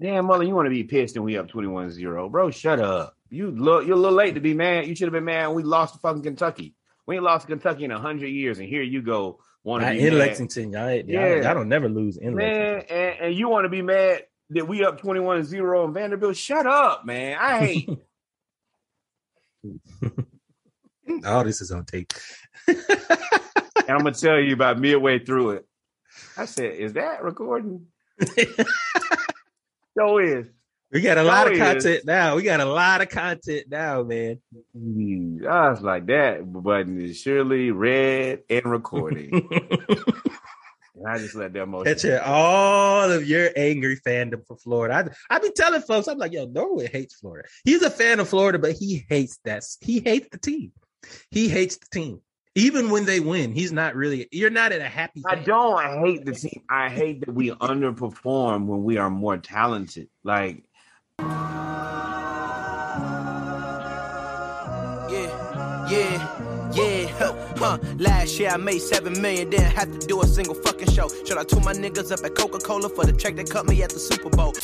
Damn, mother, you want to be pissed and we up 21-0. Bro, shut up. You look you're a little late to be mad. You should have been mad we lost to fucking Kentucky. We ain't lost Kentucky in hundred years, and here you go. Want to be in mad. Lexington, y'all, yeah. y'all, don't never lose in man, Lexington. And, and you want to be mad that we up 21-0 in Vanderbilt. Shut up, man. I hate all this is on tape. and I'm gonna tell you about midway through it. I said, "Is that recording?" So is. We got a lot of content now. We got a lot of content now, man. Mm, I was like, that button is surely red and recording. and I just let that them catch all of your angry fandom for Florida. I I be telling folks, I'm like, yo, Norwood hates Florida. He's a fan of Florida, but he hates that. He hates the team. He hates the team. Even when they win, he's not really. You're not in a happy. Fan. I don't I hate the team. I hate that we underperform when we are more talented. Like yeah, yeah, yeah. Huh, huh. Last year I made seven million, didn't have to do a single fucking show. Should I told my niggas up at Coca Cola for the check that cut me at the Super Bowl?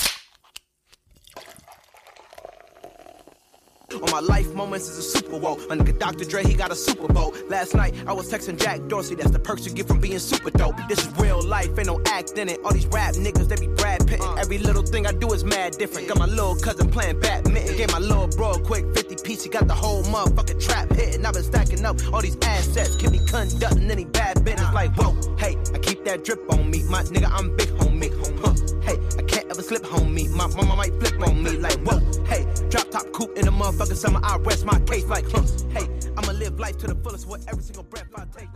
On my life moments is a Super Bowl. My nigga Dr. Dre, he got a Super Bowl. Last night I was texting Jack Dorsey. That's the perks you get from being super dope. This is real life, ain't no act in it. All these rap niggas, they be Brad Pitt. Uh. Every little thing I do is mad different. Got my little cousin playing badminton. Gave my little bro a quick 50 piece. He got the whole motherfucking trap hitting. I've been stacking up all these assets. Can be conducting any bad business. Like, whoa, hey, I keep that drip on me. My nigga, I'm big homie. Huh, hey, I can't ever slip homie. My mama might flip on me. Like, whoa, hey, drop top coupe in the motherfucking summer. I rest my case like, huh, hey, I'ma live life to the fullest with every single breath I take.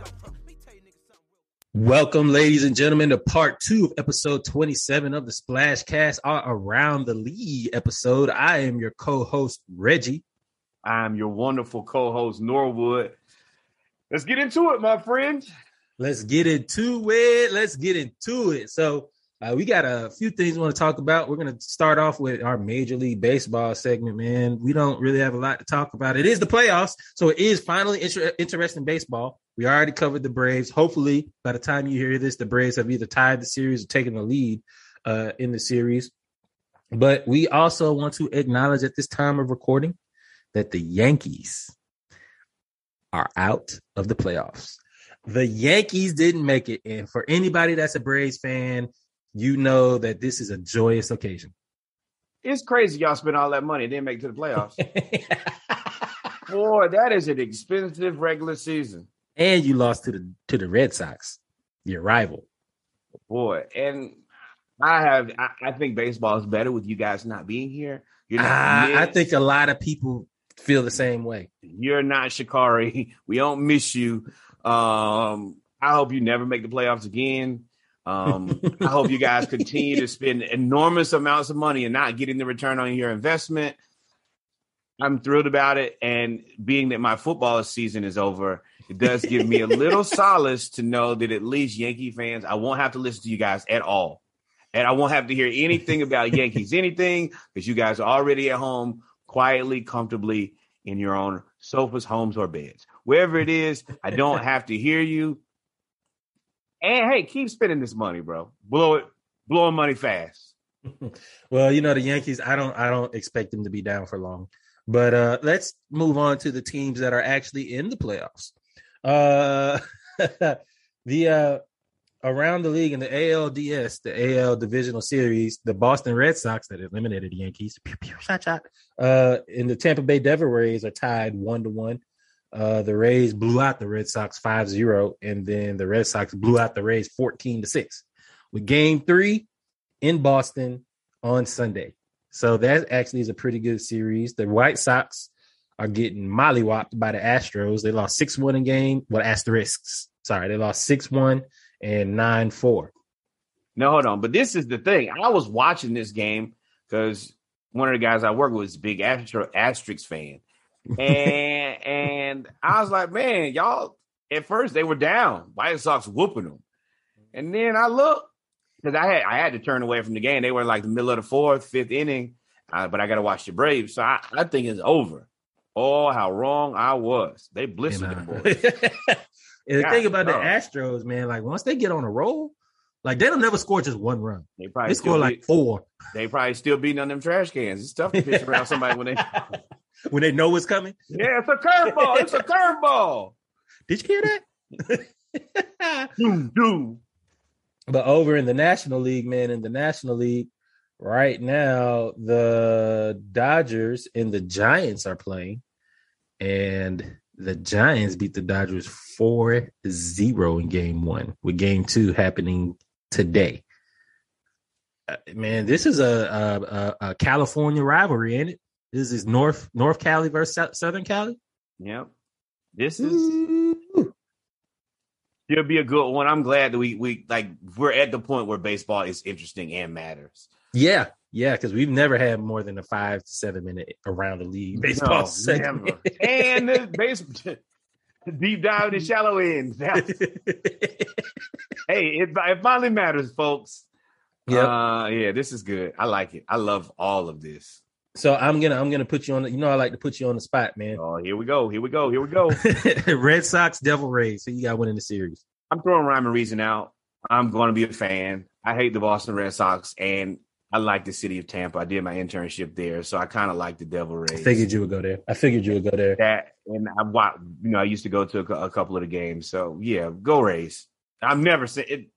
Welcome, ladies and gentlemen, to part two of episode 27 of the Splash Cast, our Around the League episode. I am your co host, Reggie. I'm your wonderful co host, Norwood. Let's get into it, my friend. Let's get into it. Let's get into it. So, uh, we got a few things we want to talk about. We're going to start off with our Major League Baseball segment, man. We don't really have a lot to talk about. It is the playoffs, so it is finally inter- interesting baseball. We already covered the Braves. Hopefully, by the time you hear this, the Braves have either tied the series or taken the lead uh, in the series. But we also want to acknowledge at this time of recording that the Yankees are out of the playoffs. The Yankees didn't make it. And for anybody that's a Braves fan, you know that this is a joyous occasion. It's crazy y'all spent all that money and didn't make it to the playoffs. Boy, that is an expensive regular season. And you lost to the to the Red Sox, your rival. Boy, and I have I, I think baseball is better with you guys not being here. You're not uh, I think a lot of people feel the same way. You're not Sha'Carri. We don't miss you. Um, I hope you never make the playoffs again. Um, I hope you guys continue to spend enormous amounts of money and not getting the return on your investment. I'm thrilled about it. And being that my football season is over, it does give me a little solace to know that at least Yankee fans, I won't have to listen to you guys at all. And I won't have to hear anything about Yankees, anything, because you guys are already at home, quietly, comfortably in your own sofas, homes, or beds. Wherever it is, I don't have to hear you. And hey, keep spending this money, bro. Blow it, blowing money fast. well, you know the Yankees. I don't. I don't expect them to be down for long. But uh let's move on to the teams that are actually in the playoffs. Uh, the uh around the league in the ALDS, the AL Divisional Series, the Boston Red Sox that eliminated the Yankees, pew, pew, shot, shot, uh, and the Tampa Bay Devil Rays are tied one to one. Uh, the Rays blew out the Red Sox 5-0, and then the Red Sox blew out the Rays 14 to 6 with game three in Boston on Sunday. So that actually is a pretty good series. The White Sox are getting mollywopped by the Astros. They lost 6-1 in game. Well, asterisks. Sorry, they lost 6-1 and 9-4. No, hold on. But this is the thing. I was watching this game because one of the guys I work with is a big Astro Asterix fan and and I was like, man, y'all. At first they were down. White Sox whooping them, and then I look because I had I had to turn away from the game. They were like the middle of the fourth, fifth inning, uh, but I got to watch the Braves, so I, I think it's over. Oh, how wrong I was! They blistered them boys. and the thing about the Astros, man, like once they get on a roll, Like they don't never score just one run. They probably They score like four they probably still beating on them trash cans. It's tough to pitch around somebody when they. when they know what's coming. Yeah, it's a curveball. It's a curveball. Did you hear that? Doom, doom. But over in the National League, man, in the National League, right now, the Dodgers and the Giants are playing. And the Giants beat the Dodgers 4 0 in game one, with game two happening today. Uh, man, this is a, a, a, a California rivalry, ain't it? This is North North Cali versus Southern Cali. Yep. This is Ooh. it'll be a good one. I'm glad that we we like we're at the point where baseball is interesting and matters. Yeah, yeah, because we've never had more than a five to seven minute around the league baseball No, segment. never. and the base deep dive in the shallow ends. Hey, it, it finally matters, folks. Yeah, Uh, yeah, this is good. I like it. I love all of this. So I'm gonna I'm gonna put you on. The, you know, I like to put you on the spot, man. Oh, here we go. Here we go. Here we go. Red Sox, Devil Rays. So you got winning the series. I'm throwing rhyme and reason out. I'm going to be a fan. I hate the Boston Red Sox, and I like the city of Tampa. I did my internship there, so I kind of like the Devil Rays. I figured you would go there. I figured you would go there. that, and I wa- you know I used to go to a, a couple of the games. So yeah, go Rays. I've never it.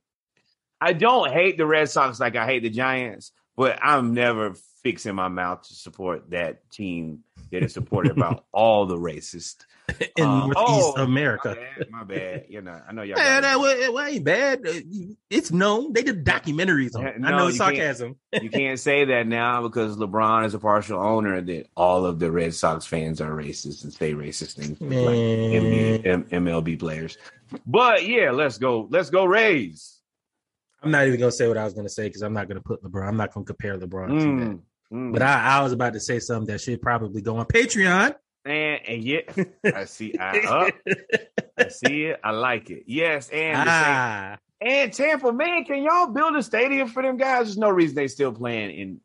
I don't hate the Red Sox like I hate the Giants, but I'm never fixing my mouth to support that team that is supported by all the racists in Uh, Northeast oh, My America. bad, my bad. You know, I know y'all. Man, that it ain't bad. Uh, It's known. They did documentaries on it. Yeah, I know it's you can't. sarcasm. you can't say that now because LeBron is a partial owner that all of the Red Sox fans are racist and say racist things like. MLB players. But yeah, let's go. Let's go Rays. I'm not even gonna say what I was gonna say because I'm not gonna put LeBron. I'm not gonna compare LeBron to that. Mm. But I, I was about to say something that should probably go on Patreon. and, and yeah, I see. I, uh, I see it. I like it. Yes, and ah, and Tampa, man, can y'all build a stadium for them guys? There's no reason they still playing in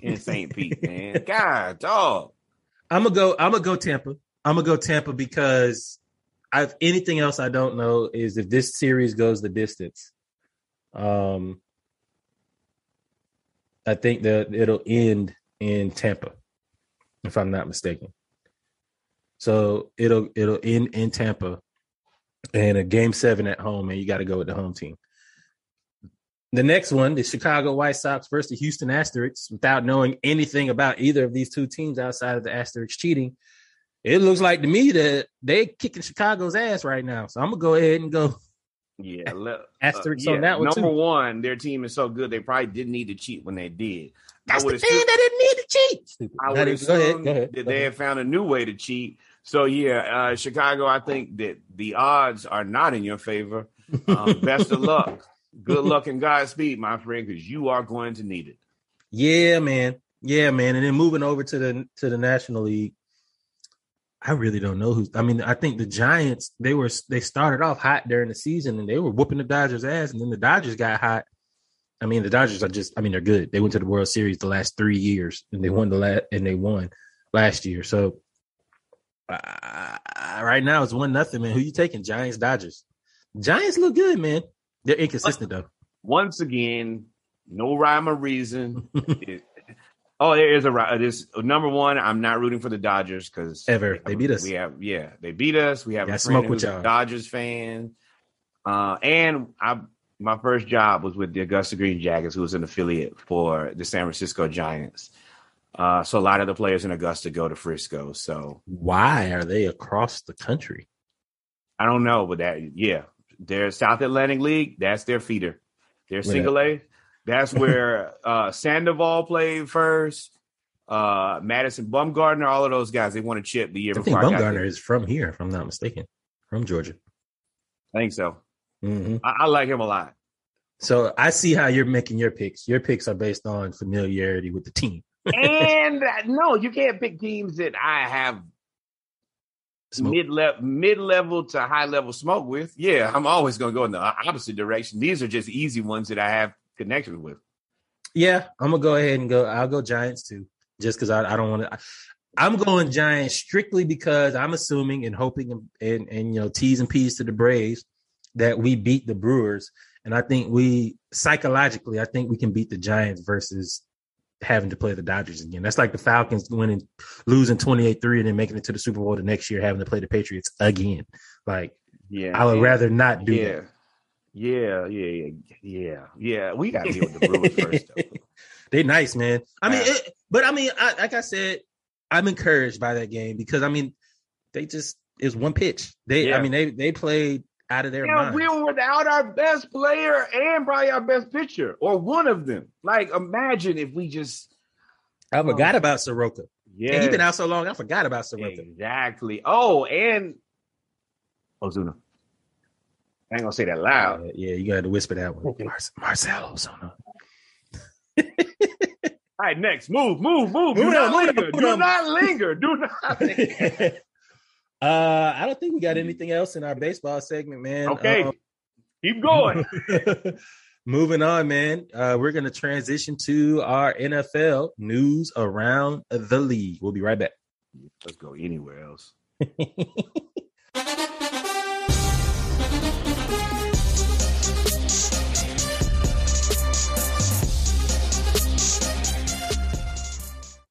in St. Pete, man. God, dog. I'm gonna go. I'm gonna go Tampa. I'm gonna go Tampa because I've anything else I don't know is if this series goes the distance. Um, I think that it'll end in Tampa, if I'm not mistaken. So it'll it'll end in Tampa, and a game seven at home, and you got to go with the home team. The next one, the Chicago White Sox versus the Houston Asterix, without knowing anything about either of these two teams outside of the Asterix cheating, it looks like to me that they kicking Chicago's ass right now. So I'm gonna go ahead and go. Yeah, le- Asterisk uh, on that one, Number too. one, their team is so good they probably didn't need to cheat when they did. That's I the would thing assume, that didn't need to cheat. Stupid. I would ahead, go ahead, assume go ahead, that they ahead. have found a new way to cheat. So yeah, uh, Chicago, I think that the odds are not in your favor. Um, best of luck, good luck, and Godspeed, my friend, because you are going to need it. Yeah, man. Yeah, man. And then moving over to the to the National League, I really don't know who's. I mean, I think the Giants they were they started off hot during the season and they were whooping the Dodgers' ass, and then the Dodgers got hot. I mean, the Dodgers are just. I mean, they're good. They went to the World Series the last three years, and they won the last and they won last year. So uh, right now it's one nothing, man. Who you taking? Giants, Dodgers. Giants look good, man. They're inconsistent though. Once again, no rhyme or reason. It- oh, there is a ri- this number one. I'm not rooting for the Dodgers because Ever. They beat us. We have yeah, they beat us. We have Yeah, a smoke with y'all. Dodgers fan. Uh, and I my first job was with the Augusta Green Jackets, who was an affiliate for the San Francisco Giants. Uh, so a lot of the players in Augusta go to Frisco. So Why are they across the country? I don't know, but that yeah, their South Atlantic League, that's their feeder. Their Where single A. That's where uh Sandoval played first. Uh Madison Bumgarner, all of those guys, they won a chip the year I think before. I, got Bumgarner is from here, if I'm not mistaken, from Georgia. I think so. hmm I, I like him a lot. So I see how you're making your picks. Your picks are based on familiarity with the team. and uh, no, you can't pick teams that I have mid level mid level to high level smoke with. Yeah, I'm always gonna go in the opposite direction. These are just easy ones that I have connection with. Yeah, I'm gonna go ahead and go. I'll go Giants too, just because I, I don't want to. I'm going Giants strictly because I'm assuming and hoping and, and and you know T's and P's to the Braves that we beat the Brewers, And I think we psychologically, I think we can beat the Giants versus having to play the Dodgers again. That's like the Falcons winning, losing 28 3 and then making it to the Super Bowl the next year, having to play the Patriots again. Like, Yeah, I would and- rather not do yeah. that. Yeah, yeah, yeah, yeah, yeah. We got to deal with the Brewers first. Though. they nice, man. I mean, Yeah. it, but I mean, I, like I said, I'm encouraged by that game because I mean, they just it's one pitch. They, Yeah. I mean, they they played out of their Yeah, minds. we were without our best player and probably our best pitcher, or one of them. Like, imagine if we just I forgot about Soroka. yeah, he's been out so long, I forgot about Soroka. exactly. Oh, and Ozuna. I ain't gonna say that loud. Uh, yeah, you got to whisper that one. Mar- Marcell Ozuna. All right, next, move, move, move. Do Move not on, move linger. move Do on. not linger. Do not. linger. uh, I don't think we got anything else in our baseball segment, man. Okay, Um, keep going. Moving on, man. Uh, we're going to transition to our NFL news around the league. We'll be right back. Let's go anywhere else.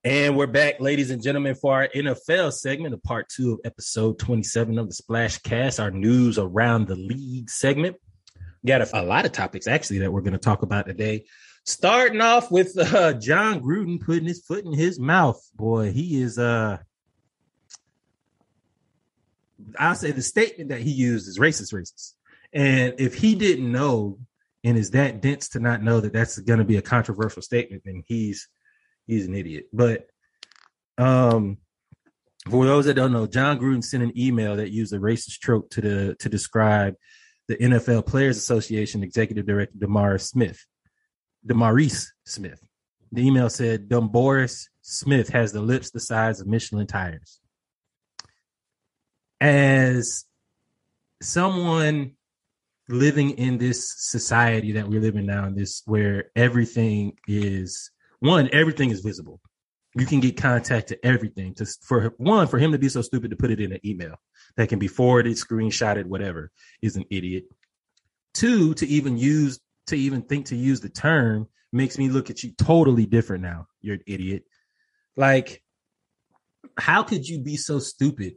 And we're back, ladies and gentlemen, for our NFL segment of part two of episode 27 of the Splash Cast, our news around the league segment. We got a, a lot of topics actually that we're going to talk about today. Starting off with uh, Jon Gruden putting his foot in his mouth. Boy, he is uh I'll say the statement that he used is racist, racist. And if he didn't know and is that dense to not know that that's going to be a controversial statement, then he's he's an idiot. But um, for those that don't know, Jon Gruden sent an email that used a racist trope to the to describe the NFL Players Association Executive Director DeMaurice Smith, DeMaurice Smith. The email said, "Dumboris Smith has the lips the size of Michelin tires." As someone living in this society that we live in now, in this where everything is one, everything is visible. You can get contact to everything. To for one, for him to be so stupid to put it in an email that can be forwarded, screenshotted, whatever, is an idiot. Two, to even use to even think to use the term makes me look at you totally different now. You're an idiot. Like, how could you be so stupid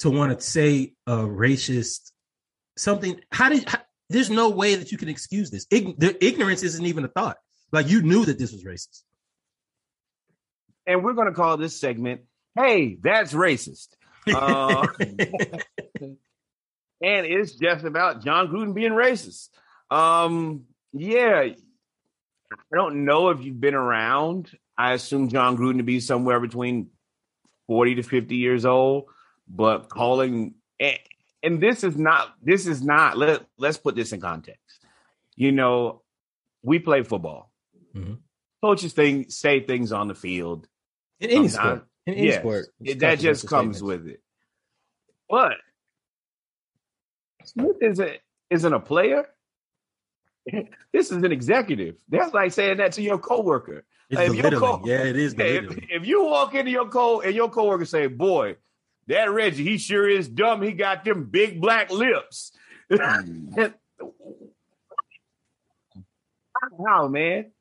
to want to say a racist something? How did how, there's no way that you can excuse this. Ig, the ignorance isn't even a thought. Like you knew that this was racist. And we're gonna call this segment, "Hey, that's racist." Uh, and it's just about Jon Gruden being racist. Um, yeah, I don't know if you've been around. I assume Jon Gruden to be somewhere between forty to fifty years old, but calling and, and this is not this is not let let's put this in context. You know, we play football. Mhm. Coaches thing say things on the field in any sport. In any Yes, sport. it- that just comes with it. But Smith isn't isn't a player. This is an executive. That's like saying that to your coworker. It's If your co- yeah, it is if, if you walk into your co and your coworker say, "Boy, that Reggie, he sure is dumb. He got them big black lips." How man?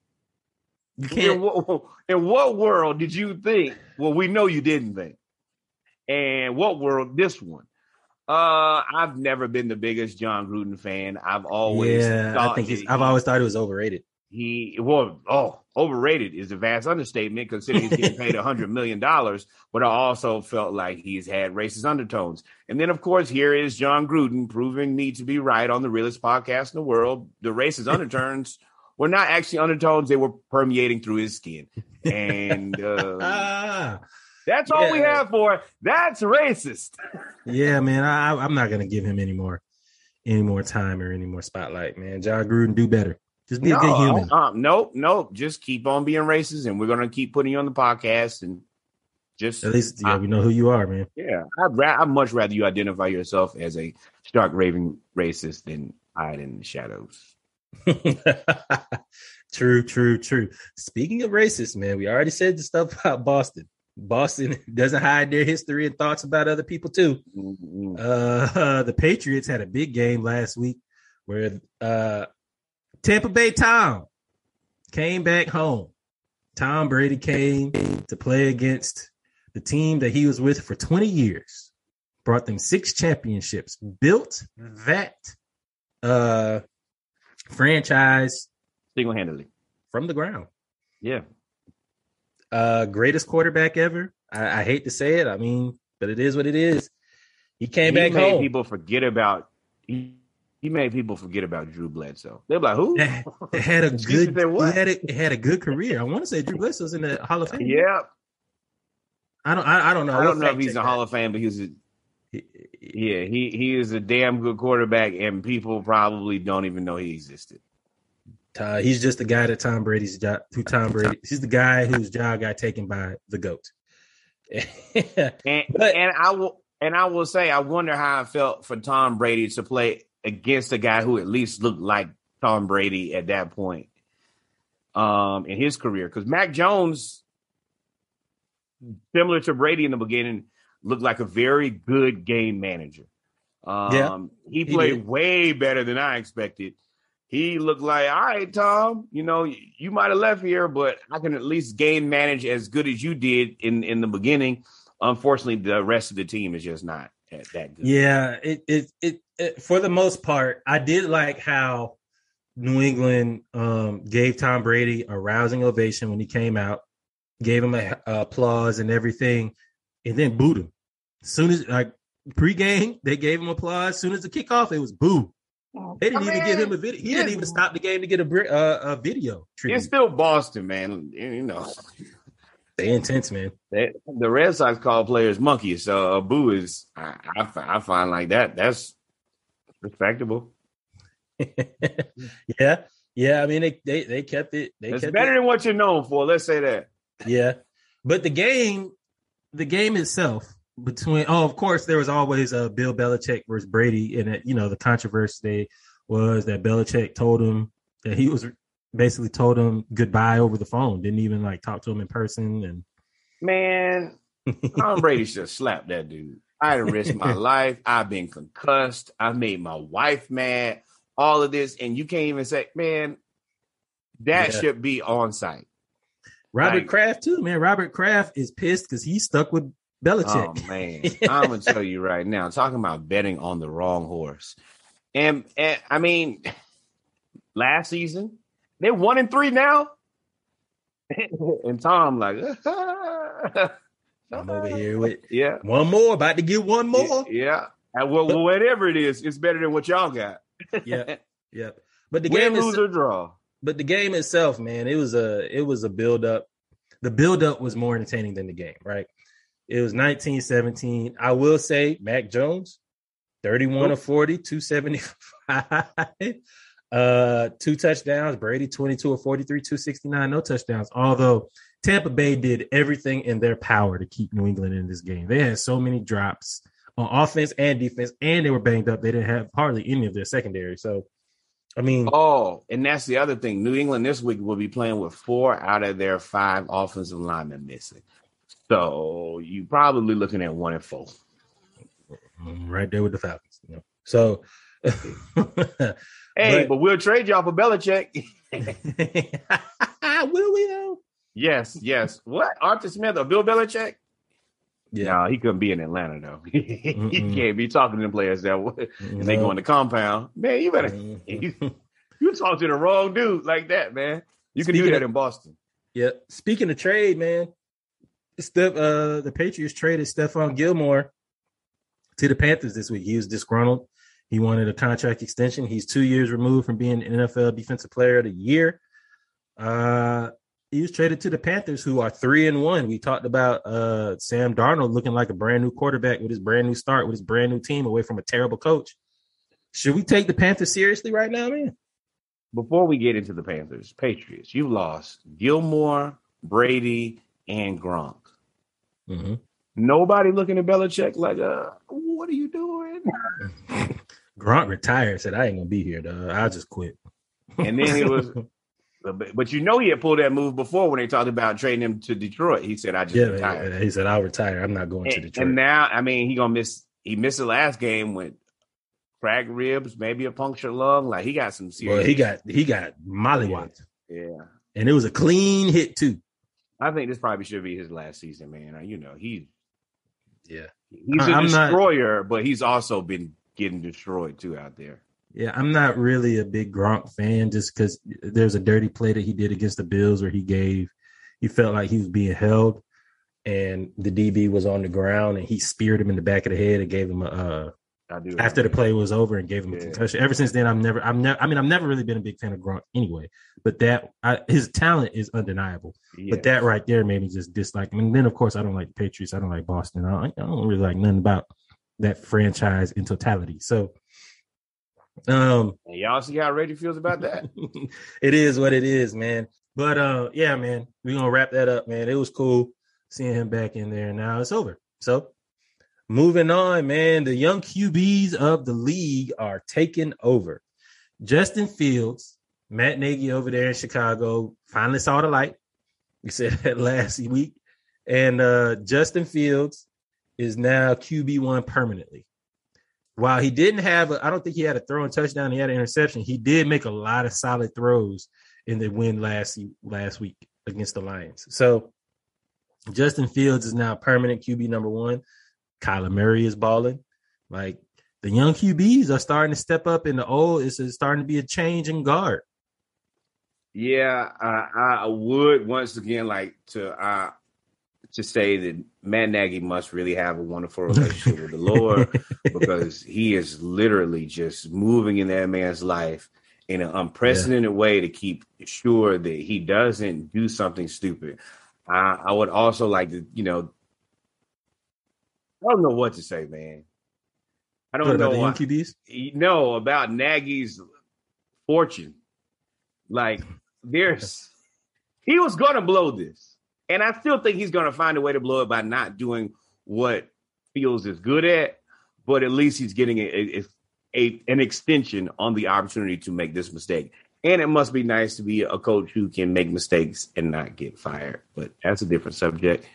You In can't. what, in what world did you think? Well, we know you didn't think. And what world? This one. Uh, I've never been the biggest Jon Gruden fan. I've always yeah, I think he's, I've always thought it was overrated. he well oh overrated is a vast understatement considering he's getting paid a hundred million dollars but i also felt like he's had racist undertones and then of course here is jon gruden proving me to be right on the realest podcast in the world the racist undertones were not actually undertones they were permeating through his skin and uh, that's all we have for it. that's racist yeah, man. I, I- I'm not gonna give him any more, any more time or any more spotlight, man. Jon Gruden, do better. Just be a good human. uh, nope nope just keep on being racist and we're gonna keep putting you on the podcast and just At least, yeah, we know who you are, man. Yeah, I'd, ra- I'd much rather you identify yourself as a stark raving racist than hide in the shadows. true, true, true. Speaking of racist, man, we already said the stuff about Boston. Boston doesn't hide their history and thoughts about other people too. Mm-hmm. Uh, the Patriots had a big game last week where uh, Tampa Bay Tom came back home. Tom Brady came to play against the team that he was with for 20 years. Brought them six championships, built that uh franchise Single handedly. from the ground. Yeah. Uh greatest quarterback ever. I, I hate to say it. I mean, but it is what it is. He came he back made home. people forget about he, he made people forget about Drew Bledsoe. They're like, who? It had a good it had a, it had a good career. I want to say Drew Bledsoe's in the Hall of Fame. yeah. I don't I, I don't know. I don't know if he's check a Hall of Fame, but he's a, that. Yeah, he he is a damn good quarterback, and people probably don't even know he existed. Uh, he's just the guy that Tom Brady's job. Who Tom Brady? He's the guy whose job got taken by the goat. And But- and I will and I will say I wonder how I felt for Tom Brady to play against a guy who at least looked like Tom Brady at that point um in his career because Mac Jones similar to Brady in the beginning looked like a very good game manager. Um Yeah, he he played did. way better than I expected. He looked like, all right, Tom, you know, you might have left here, but I can at least game manage as good as you did in in the beginning. Unfortunately, the rest of the team is just not that, that good. yeah, it, it it it for the most part, I did like how New England um, gave Tom Brady a rousing ovation when he came out, gave him a, a applause and everything, and then booed him. As soon as like pregame, they gave him applause. As soon as the kickoff, it was boo. They didn't I even mean, give him a video. He didn't even stop the game to get a uh, a video tribute. It's still Boston, man. You know, They intense, man. they, the Red Sox call players monkeys. So a boo is, I, I, I find like that. That's respectable. yeah, yeah. I mean, they they, they kept it. They It's kept better it. than what you're known for. Let's say that. Yeah, but the game, the game itself between. Oh, of course, there was always a uh, Bill Belichick versus Brady, and it, you know the controversy was that Belichick told him that he was basically told him goodbye over the phone. Didn't even like talk to him in person, and Man, Tom Brady should have slapped that dude. I done risked my life. I've been concussed. I made my wife mad. All of this, and you can't even say, man, that Yeah. should be on site. Robert Like- Kraft too, man. Robert Kraft is pissed because he's stuck with Belichick. Oh man, I'm gonna tell you right now. Talking about betting on the wrong horse, and, and I mean, last season they're one and three now, and Tom like, I'm over here with yeah, one more, about to get one more. yeah. And well, well, whatever it is, it's better than what y'all got. Yeah, yeah. But the Win, game is lose or draw. But the game itself, man, it was a it was a build up. The build up was more entertaining than the game, right? It was 1917. I will say Mac Jones, 31 of 40, 275. Uh two touchdowns, Brady 22 of 43, 269, no touchdowns. Although Tampa Bay did everything in their power to keep New England in this game. They had so many drops on offense and defense, and they were banged up. They didn't have hardly any of their secondary. So, I mean, Oh, and that's the other thing. New England this week will be playing with four out of their five offensive linemen missing. So you're probably looking at one and four. Mm, right there with the Falcons. You know? So, Hey, But- but, we'll trade y'all for Belichick. will we though? yes, yes. What? Arthur Smith or Bill Belichick? Yeah, No, he couldn't be in Atlanta though. he can't be talking to them players that way. And they go in the compound. Man, you better Mhm. you, talk to the wrong dude like that, man. You can do that of- in Boston. Yeah. Speaking of trade, man, Steph, uh, the Patriots traded Stephon Gilmore to the Panthers this week. He was disgruntled. He wanted a contract extension. He's two years removed from being an NFL Defensive Player of the Year. Uh, he was traded to the Panthers, who are three and one. We talked about uh, Sam Darnold looking like a brand new quarterback with his brand new start, with his brand new team away from a terrible coach. Should we take the Panthers seriously right now, man? Before we get into the Panthers, Patriots, you lost Gilmore, Brady, and Gronk. Mm-hmm. Nobody looking at Belichick like, uh, what are you doing? Grant retired, said, I ain't gonna be here, dog. I'll just quit. And then he was, but, but you know he had pulled that move before when they talked about trading him to Detroit. He said, I just yeah, retired. yeah, he said, I'll retire. I'm not going to And, Detroit. and now, I mean, he gonna miss. He missed the last game with cracked ribs, maybe a punctured lung. Like he got some serious. Well, he got he got mollywopped, yeah. and it was a clean hit too. I think this probably should be his last season, man. Uh, You know, he Yeah, he's a I'm not- destroyer, but he's also been getting destroyed too out there. Yeah. I'm not really a big Gronk fan, just because there's a dirty play that he did against the Bills where he gave he felt like he was being held, and the DB was on the ground, and he speared him in the back of the head and gave him a. Uh, I do after the play was over and gave him a concussion. Ever since then, I've never, I'm never, I mean, I've never really been a big fan of Gronk anyway. But that I, his talent is undeniable. Yeah. But that right there made me just dislike him. And then, of course, I don't like the Patriots. I don't like Boston. I don't, I don't really like nothing about that franchise in totality. So, um, And y'all see how Reggie feels about that? it is what it is, man. But uh, yeah, man, we're gonna wrap that up, man. It was cool seeing him back in there. Now it's over. So moving on, man. The young QBs of the league are taking over. Justin Fields, Matt Nagy over there in Chicago, finally saw the light. We said that last week. And uh Justin Fields is now QB one permanently. While he didn't have, I don't think he had a throwing touchdown. He had an interception. He did make a lot of solid throws in the win last last week against the Lions. So Justin Fields is now permanent QB number one. Kyler Murray is balling. Like the young QBs are starting to step up in the old. It's starting to be a change in guard. Yeah, I, I would once again like to uh to say that Matt Nagy must really have a wonderful relationship with the Lord because he is literally just moving in that man's life in an unprecedented way to keep sure that he doesn't do something stupid. I, I would also like to, you know, I don't know what to say, man. I don't What know about the young what- QBs? you know about Nagy's fortune. Like there's he was gonna blow this. And I still think he's gonna find a way to blow it by not doing what Fields is good at, but at least he's getting a, a, a an extension on the opportunity to make this mistake. And it must be nice to be a coach who can make mistakes and not get fired. But that's a different subject.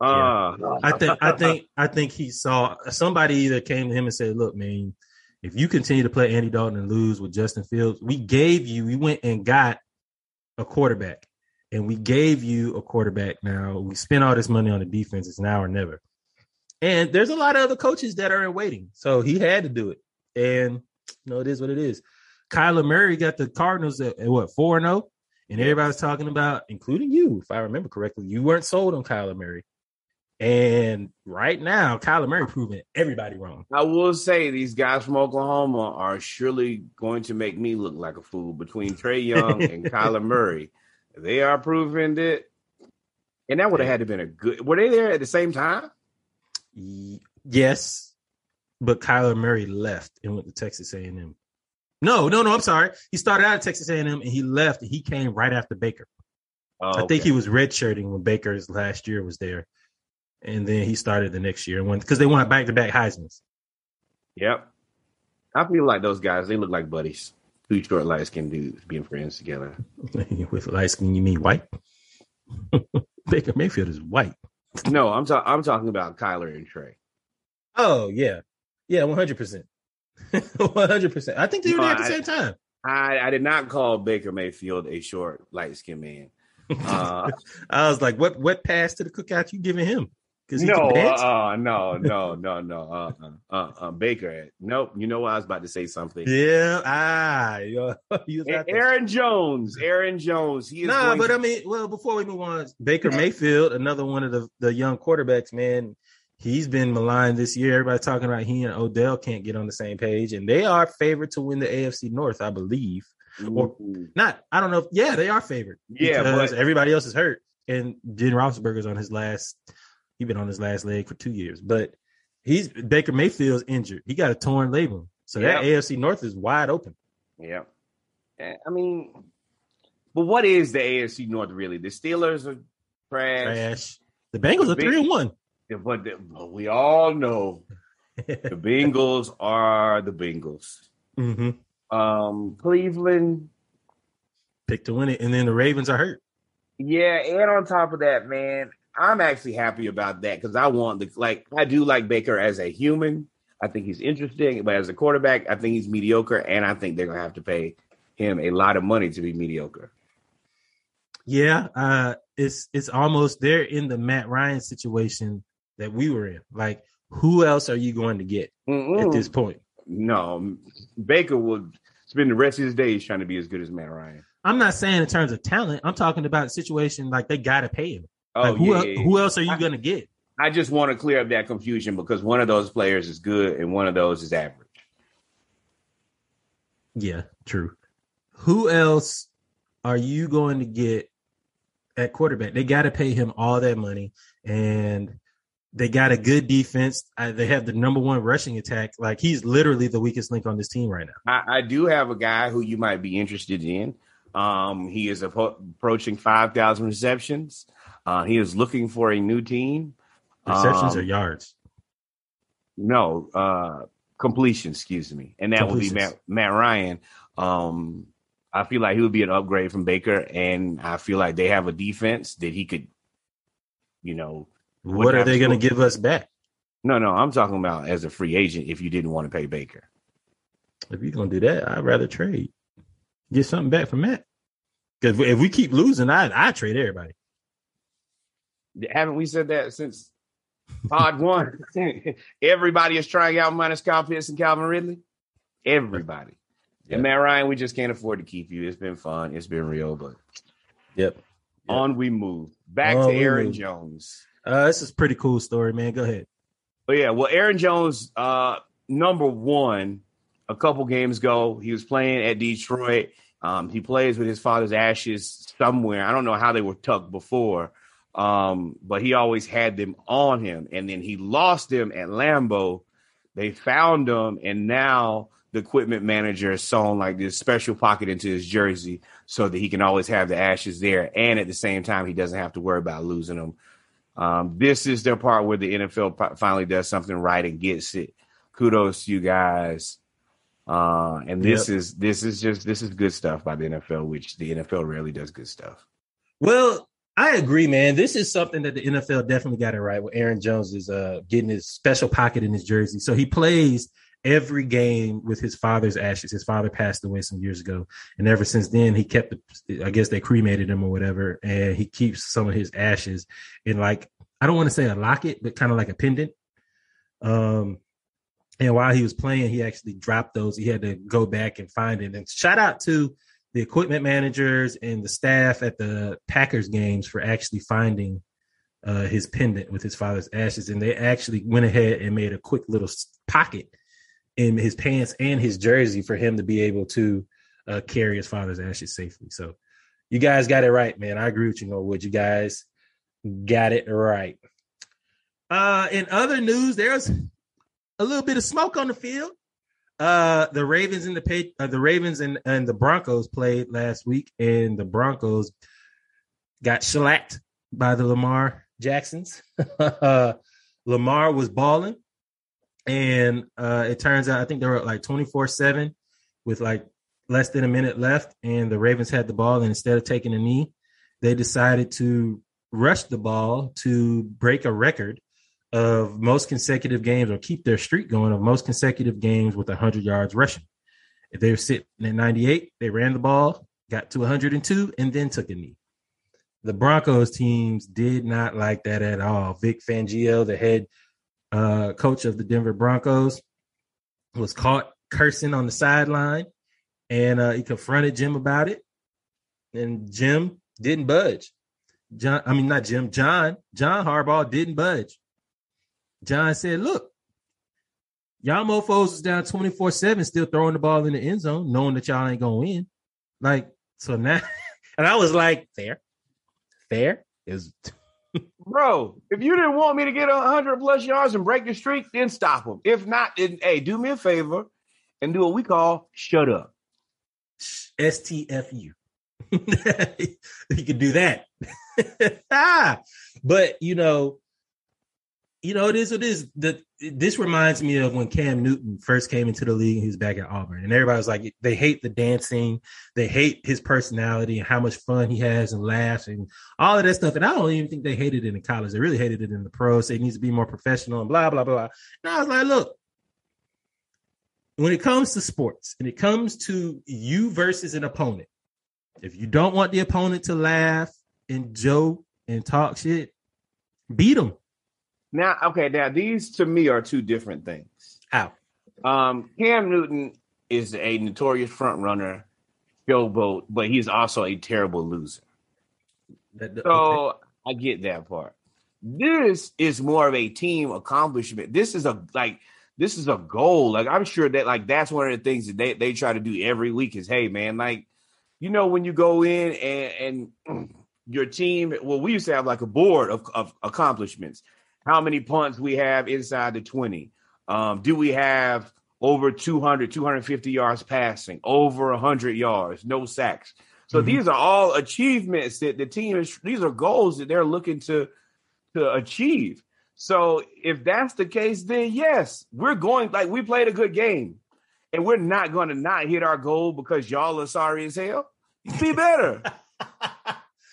Uh I think I think I think he saw somebody either came to him and said, "Look, man, if you continue to play Andy Dalton and lose with Justin Fields, we gave you, we went and got a quarterback, and we gave you a quarterback. Now we spent all this money on the defense. It's now or never. And there's a lot of other coaches that are in waiting, so he had to do it. And you know, it is what it is. Kyler Murray got the Cardinals at, at what four and zero, and everybody's talking about, including you, if I remember correctly, you weren't sold on Kyler Murray. And right now, Kyler Murray proving everybody wrong. I will say these guys from Oklahoma are surely going to make me look like a fool between Trae Young and Kyler Murray. They are proving that, and that would have had to been a good. Were they there at the same time? Yes, but Kyler Murray left and went to Texas A&M. No, no, no. I'm sorry. He started out at Texas A&M and he left. And he came right after Baker. Oh, I think he was redshirting when Baker's last year was there, and then he started the next year and went because they won back to back Heisman's. Yep. I feel like those guys. They look like buddies. Two short, light skinned dudes being friends together. With light skin, you mean white? Baker Mayfield is white. No, I'm talking. I'm talking about Kyler and Trey. Oh yeah, yeah, one hundred percent, one hundred percent. I think they were there at the I- same time. I, I did not call Baker Mayfield a short, light skinned man. Uh, I was like, what what pass to the cookout you giving him? No, uh, no, no, no, no. Uh, uh, uh, uh, Baker. Nope. You know what? I was about to say something. Yeah, ah, you, you. Aaron Jones. Aaron Jones. He is Nah, but to- I mean, well, before we move on, Baker Mayfield, another one of the, the young quarterbacks, man, he's been maligned this year. Everybody talking about he and Odell can't get on the same page, and they are favored to win the AFC North, I believe. or- Not, I don't know. If, yeah, they are favored. Yeah, because but- everybody else is hurt, and Ben Roethlisberger's on his last. He's been on his last leg for two years, but he's Baker Mayfield's injured. He got a torn labrum, so that Yep. AFC North is wide open. Yeah. I mean, but what is the AFC North really? The Steelers are trash. Trash. The Bengals are three and one. But, the- but we all know the Bengals are the Bengals. hmm Um, Cleveland, Pick to win it, and then the Ravens are hurt. yeah, and on top of that, man, I'm actually happy about that because I want the like I do like Baker as a human. I think he's interesting, but as a quarterback, I think he's mediocre, and I think they're gonna have to pay him a lot of money to be mediocre. Yeah, uh, it's it's almost they're in the Matt Ryan situation that we were in. Like, who else are you going to get Mm-mm. at this point? No, Baker would spend the rest of his days trying to be as good as Matt Ryan. I'm not saying in terms of talent. I'm talking about a situation like they got to pay him. Oh, Like, who, yeah, el- yeah, who else are you I- going to get? I just want to clear up that confusion because one of those players is good and one of those is average. Yeah, true. Who else are you going to get at quarterback? They got to pay him all that money, and they got a good defense. Uh, they have the number one rushing attack. Like he's literally the weakest link on this team right now. I, I do have a guy who you might be interested in. Um, he is appro- approaching 5,000 receptions. Uh, he is looking for a new team. Receptions Um, or yards? No, uh, completion, excuse me. And that would be Matt, Matt Ryan. Um, I feel like he would be an upgrade from Baker, and I feel like they have a defense that he could, you know. What are they going to give us back? No, no, I'm talking about as a free agent if you didn't want to pay Baker. If you're going to do that, I'd rather trade. Get something back from Matt. Because if we keep losing, I I trade everybody. Haven't we said that since pod one? Everybody is trying out minus Kyle Pitts and Calvin Ridley. Everybody. Yep. And Matt Ryan, we just can't afford to keep you. It's been fun. It's been real, but Yep. Yep. on we move. Back On to Aaron move. Jones. Uh, this is a pretty cool story, man. Go ahead. But yeah, well, Aaron Jones, uh, number one, a couple games ago, he was playing at Detroit. Um, he plays with his father's ashes somewhere. I don't know how they were tucked before, um, but he always had them on him. And then he lost them at Lambeau. They found them, and now the equipment manager has sewn like this special pocket into his jersey so that he can always have the ashes there. And at the same time, he doesn't have to worry about losing them. Um, this is the part where the NFL fi- finally does something right and gets it. Kudos to you guys. Uh, and this is this is just this is good stuff by the NFL, which the NFL rarely does good stuff. Well, I agree, man. This is something that the NFL definitely got it right. Where Aaron Jones is uh, getting his special pocket in his jersey, so he plays every game with his father's ashes. His father passed away some years ago, and ever since then, he kept. The, I guess they cremated him or whatever, and he keeps some of his ashes in like I don't want to say a locket, but kind of like a pendant. Um, and while he was playing, he actually dropped those. He had to go back and find it. And shout out to the equipment managers and the staff at the Packers games for actually finding uh, his pendant with his father's ashes. And they actually went ahead and made a quick little pocket in his pants and his jersey for him to be able to uh, carry his father's ashes safely. So you guys got it right, man. I agree with you, Norwood. You guys got it right. Uh, in other news, there's a little bit of smoke on the field. Uh, the Ravens and the uh, the Ravens and, and the Broncos played last week, and the Broncos got shellacked by the Lamar Jacksons. uh, Lamar was balling, and uh, it turns out I think they were like twenty four seven with like less than a minute left, and the Ravens had the ball, and instead of taking a knee, they decided to rush the ball to break a record of most consecutive games or keep their streak going of most consecutive games with 100 yards rushing. If they were sitting at 98, they ran the ball, got to 102, and then took a knee. The Broncos teams did not like that at all. Vic Fangio, the head uh, coach of the Denver Broncos, was caught cursing on the sideline, and uh, he confronted Jim about it, and Jim didn't budge. John, I mean not Jim, John, John Harbaugh didn't budge. John said, "Look, y'all mofo's is down twenty four seven, still throwing the ball in the end zone, knowing that y'all ain't gonna win. Like so now." And I was like, "Fair, fair is Bro, if you didn't want me to get 100 plus yards and break the streak, then stop them. If not, then hey, do me a favor and do what we call shut up. STFU. he could do that. ah, but you know, you know, it is what it is. The this reminds me of when Cam Newton first came into the league and he was back at Auburn. And everybody was like, they hate the dancing, they hate his personality and how much fun he has and laughs and all of that stuff. And I don't even think they hated it in college. They really hated it in the pros. Say he needs to be more professional and blah, blah, blah. And I was like, look, when it comes to sports and it comes to you versus an opponent, if you don't want the opponent to laugh and joke and talk shit, beat them. Now, okay, now these to me are two different things. How? Um, Cam Newton is a notorious front runner, showboat, but he's also a terrible loser. That- So okay. I get that part. This is more of a team accomplishment. This is a like this is a goal. Like I'm sure that like that's one of the things that they, they try to do every week is hey man, like you know when you go in and and your team well we used to have like a board of, of accomplishments. How many punts we have inside the 20? Um, do we have over 200, 250 yards passing, over 100 yards, no sacks? So Mhm. these are all achievements that the team is. These are goals that they're looking to to achieve. So if that's the case, then yes, we're going. Like we played a good game, and we're not going to not hit our goal because y'all are sorry as hell. Be better.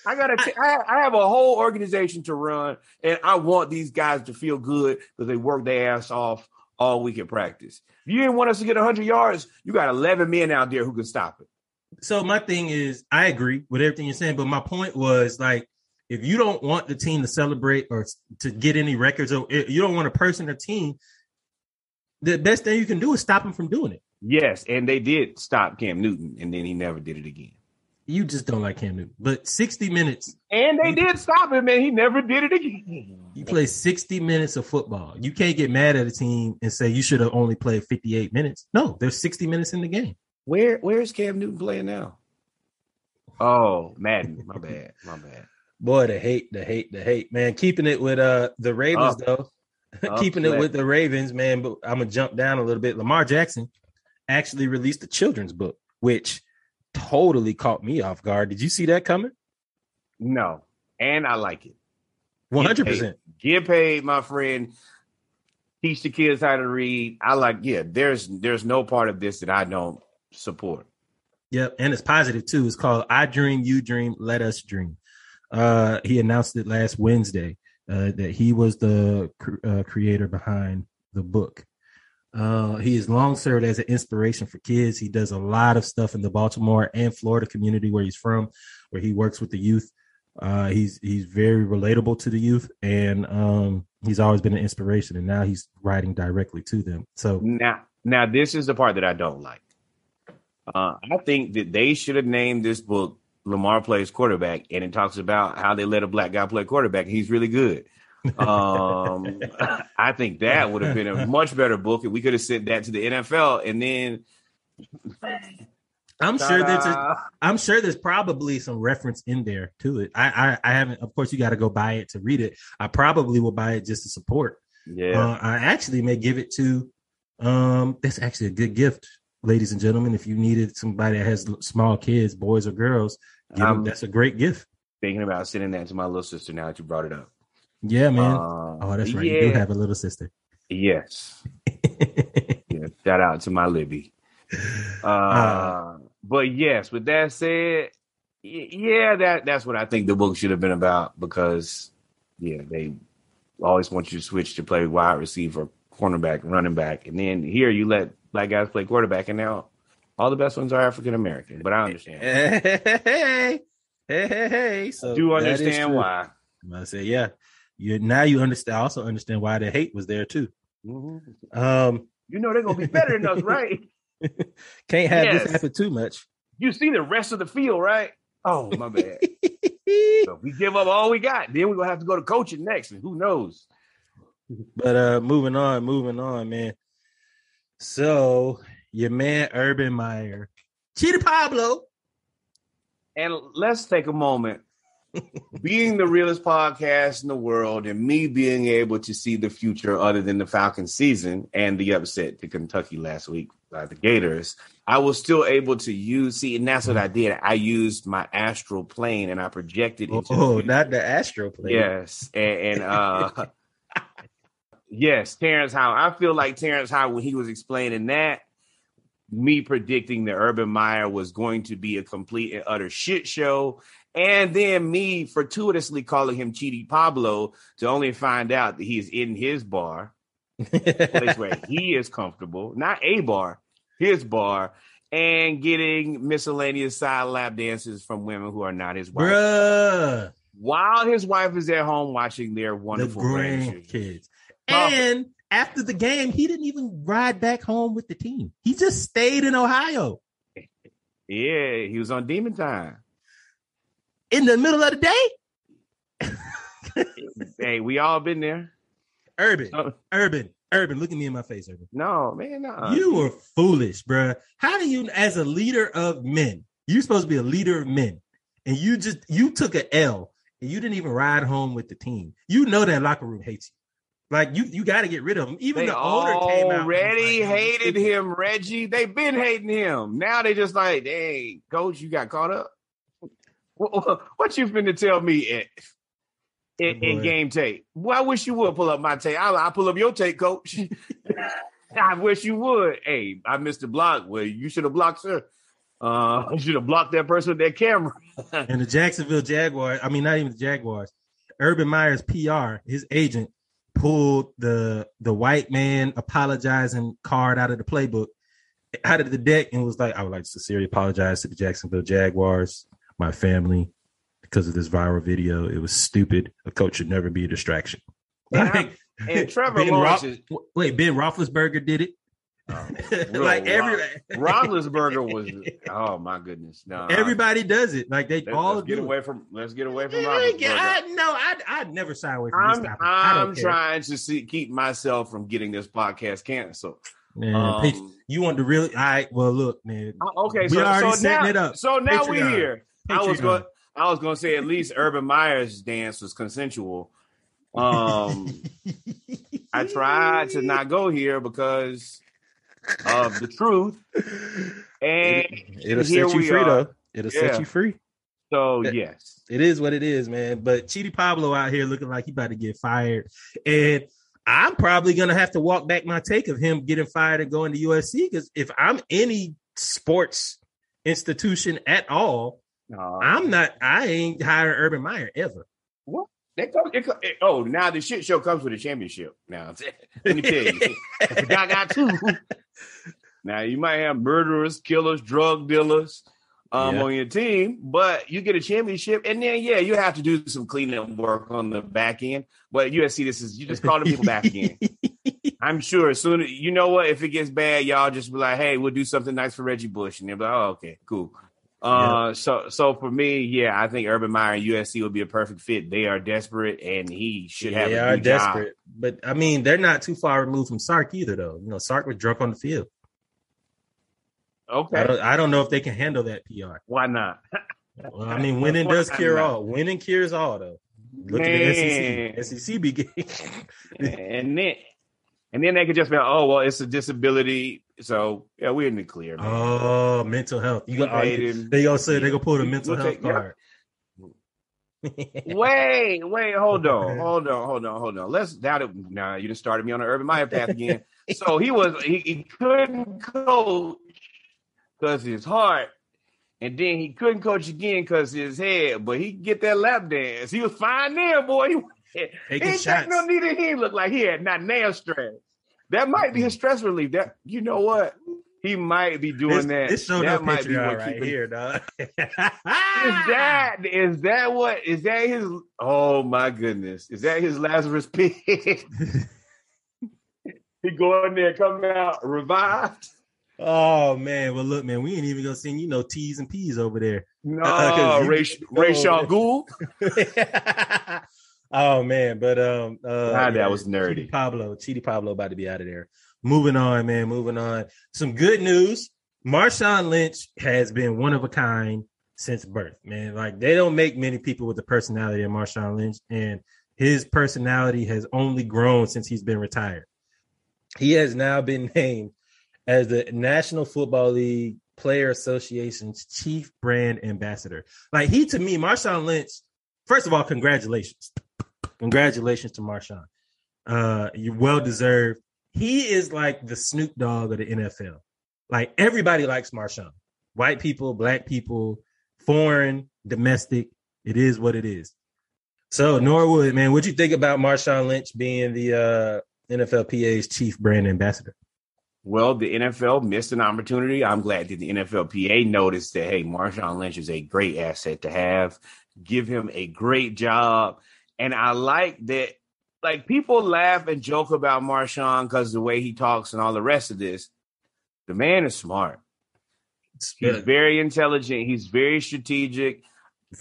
I gotta. T- I, I have a whole organization to run, and I want these guys to feel good because they work their ass off all week at practice. If you didn't want us to get 100 yards, you got 11 men out there who can stop it. so my thing is I agree with everything you're saying, but my point was like if you don't want the team to celebrate or to get any records or if you don't want a person or team, the best thing you can do is stop them from doing it. Yes, and they did stop Cam Newton, and then he never did it again. You just don't like Cam Newton. But 60 minutes, And they did stop him, and he never did it again. you play 60 minutes of football. You can't get mad at a team and say you should have only played 58 minutes. No, there's 60 minutes in the game. Where Where's Cam Newton playing now? Oh, Madden. My bad. My bad. Boy, the hate, the hate, the hate, man. Keeping it with uh the Ravens though. Keeping it with the Ravens, man. But I'm gonna jump down a little bit. Lamar Jackson actually released a children's book, which totally caught me off guard. Did you see that coming? No, and I like it. One hundred percent. Get paid, my friend. Teach the kids how to read. I like. Yeah, there's there's no part of this that I don't support. Yep, and it's positive too. It's called "I Dream, You Dream, Let Us Dream." Uh, he announced it last Wednesday uh, that he was the cr- uh, creator behind the book. Uh, he has long served as an inspiration for kids. He does a lot of stuff in the Baltimore and Florida community where he's from, where he works with the youth. Uh, he's he's very relatable to the youth, and um, he's always been an inspiration. And now he's writing directly to them. So Now, now this is the part that I don't like. Uh, I think that they should have named this book "Lamar Plays Quarterback," and it talks about how they let a black guy play quarterback. He's really good. Um, I think that would have been a much better book, and we could have sent that to the NFL, and then I'm sure there's a. I'm sure there's probably some reference in there to it. I I, I haven't. Of course, you got to go buy it to read it. I probably will buy it just to support. yeah. Uh, I actually may give it to. Um, that's actually a good gift, ladies and gentlemen. If you needed somebody that has small kids, boys or girls, give 'em- Um, that's a great gift. thinking about sending that to my little sister now that you brought it up. Yeah, man. Uh, oh, that's right. You do have a little sister. Yes. Yeah. Shout out to my Libby. Uh, Uh, but yes, with that said, yeah, that that's what I think the book should have been about because yeah, they always want you to switch to play wide receiver, cornerback, running back, and then here you let black guys play quarterback, and now all the best ones are African American. But I understand. hey, hey, hey, hey. So do understand why. I say, yeah. You now you understand. Also understand why the hate was there too. Mhm. Um, You know they're gonna be better than us, right? can't have Yes. this happen too much. You see the rest of the field, right? Oh my bad. So we give up all we got, then we're gonna have to go to coaching next, and who knows? but uh, moving on, moving on, man. So your man Urban Meyer, Cheatey Pablo. And let's take a moment. Being the realest podcast in the world, and me being able to see the future other than the Falcons season and the upset to Kentucky last week by the Gators, I was still able to use see, and that's what I did. I used my astral plane and I projected Oh, into the oh, not the astral plane. Yes, and, and uh, yes, Terrence Howard. I feel like Terrence Howard when he was explaining that, me predicting that Urban Meyer was going to be a complete and utter shit show, and then me fortuitously calling him Cheatey Pablo to only find out that he's in his bar, place where he is comfortable, not a bar, his bar and getting miscellaneous side lap dances from women who are not his wife. Bruh. While his wife is at home watching their wonderful grandchildren. grandkids. And after the game, he didn't even ride back home with the team. He just stayed in Ohio Yeah, he was on Demon Time. In the middle of the day. hey, we all been there. Urban, Oh. Urban, Urban. Look at me in my face, Urban. No, man, no. You were foolish, bruh. How do you, as a leader of men, you're supposed to be a leader of men, and you just you took a L and you didn't even ride home with the team. You know that locker room hates you. Like you, you got to get rid of him. Even They the owner came out already like, hated him, Reggie. They've been hating him. Now they just like, hey, coach, you got caught up. What, what you finna tell me in, in, in game tape? Well, I wish you would pull up my tape. I'll, I'll pull up your tape, coach. I wish you would. Hey, I missed the block. Well, you should have blocked her. Uh, you should have blocked that person with that camera. And the Jacksonville Jaguars, I mean, not even the Jaguars, Urban Meyer's PR, his agent pulled the the white man apologizing card out of the playbook, out of the deck, and was like, I would like to sincerely apologize to the Jacksonville Jaguars, my family, because of this viral video. It was stupid. A coach should never be a distraction. Yeah, Like, and Trevor Ben Lawrence Ro- is- wait, Ben Roethlisberger did it. Oh, like every Roethlisberger was. Oh my goodness! No, everybody does it. Like they Let, all get away from. Let's get away from I, no, I I never shy away from I'm this topic. I I'm trying to see keep myself from getting this podcast canceled. Man, Um, you want to really? All right. Well, look, man. uh, okay, we so, already so setting now, it up. So now we Patreon. here. I was going. I was going to say at least Urban Meyer's dance was consensual. Um, I tried to not go here because of the truth, and It'll here set you free are. though. It'll Yeah. set you free. so yes, It is what it is, man. But Cheatey Pablo out here looking like he about to get fired, and I'm probably gonna have to walk back my take of him getting fired and going to USC because if I'm any sports institution at all, I'm not. I ain't hiring Urban Meyer ever. They come, it, it- oh, now the shit show comes with a championship. Now, let me tell you, I got two. Now you might have murderers, killers, drug dealers um, Yeah. on your team, but you get a championship, and then yeah, you have to do some cleanup work on the back end. But USC, this is you just call the people back again. I'm sure as soon as you know what, if it gets bad, y'all just be like, hey, we'll do something nice for Reggie Bush, and they'll be like, oh, okay, cool. Uh, so so for me, yeah, I think Urban Meyer and USC would be a perfect fit. They are desperate, and he should have they are new job. desperate. But I mean, they're not too far removed from Sark either, though. You know, Sark was drunk on the field. I Okay, don't, I don't know if they can handle that PR. why not? Well, I mean, winning does cure all. Winning cures all, though. Look Man. at the SEC. SEC be game. and then and then they could just be like, oh well, it's a disability, so yeah, we're in the clear. Man. oh, mental health. You got. Paid they gonna say they gonna pull the mental We'll health take- card. Wait, wait, hold on, hold on, hold on, hold on. Let's doubt it. Nah, you just started me on the Urban Meyer path again. so he was he, he couldn't coach because his heart, and then he couldn't coach again because his head. But he could get that lap dance. He was fine there, boy. He Taking ain't shots. got no neither. He looked like he had not nail stress. That might be his stress relief. That you know what? He might be doing This, that. this show no that might be Patreon what right keeping here, dog. is that is that what is that his oh my goodness is that his lazarus pit he go in there come out revived Oh man, well look, man, we ain't even gonna sing, you know, T's and P's over there. no Uh, 'cause you- ray, ray Shaw no. Gould oh man, but um, uh, Ah, that was nerdy. Cheatey Pablo, Cheatey Pablo, about to be out of there. Moving on, man. Moving on. Some good news. Marshawn Lynch has been one of a kind since birth, man. Like they don't make many people with the personality of Marshawn Lynch, and his personality has only grown since he's been retired. He has now been named as the National Football League Player Association's chief brand ambassador. Like he to me, Marshawn Lynch. First of all, congratulations, congratulations to Marshawn. Uh, you well deserved. He is like the Snoop Dogg of the NFL. Like everybody likes Marshawn. White people, black people, foreign, domestic. It is what it is. So Norwood, man, what you think about Marshawn Lynch being the uh, NFLPA's chief brand ambassador? Well, the NFL missed an opportunity. I'm glad that the NFLPA noticed that, hey, Marshawn Lynch is a great asset to have. Give him a great job. And I like that, like, people laugh and joke about Marshawn because the way he talks and all the rest of this. The man is smart. He's very intelligent. He's very strategic.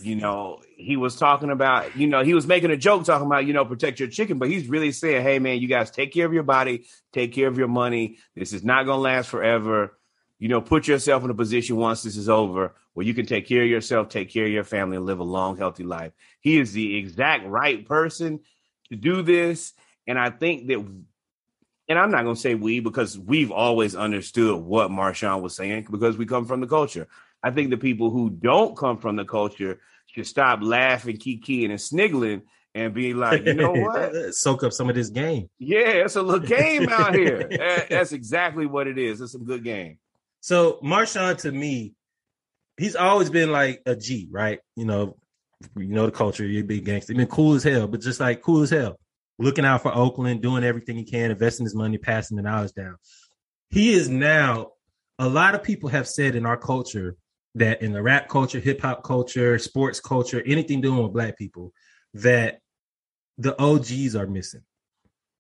You know, he was talking about, you know, he was making a joke talking about, you know, protect your chicken, but he's really saying, hey, man, you guys take care of your body, take care of your money. This is not going to last forever. You know, put yourself in a position once this is over where you can take care of yourself, take care of your family, and live a long, healthy life. He is the exact right person to do this. And I think that, and I'm not going to say we because we've always understood what Marshawn was saying because we come from the culture. I think the people who don't come from the culture should stop laughing, kikiing, and sniggling and be like, you know what? Soak up some of this game. Yeah, it's a little game out here. That's exactly what it is. It's a good game. So Marshawn to me, he's always been like a G, right? You know, you know the culture, you're a big gangster. Been cool as hell, but just like cool as hell. Looking out for Oakland, doing everything he can, investing his money, passing the knowledge down. He is now, a lot of people have said in our culture that in the rap culture, hip hop culture, sports culture, anything doing with black people, that the OGs are missing.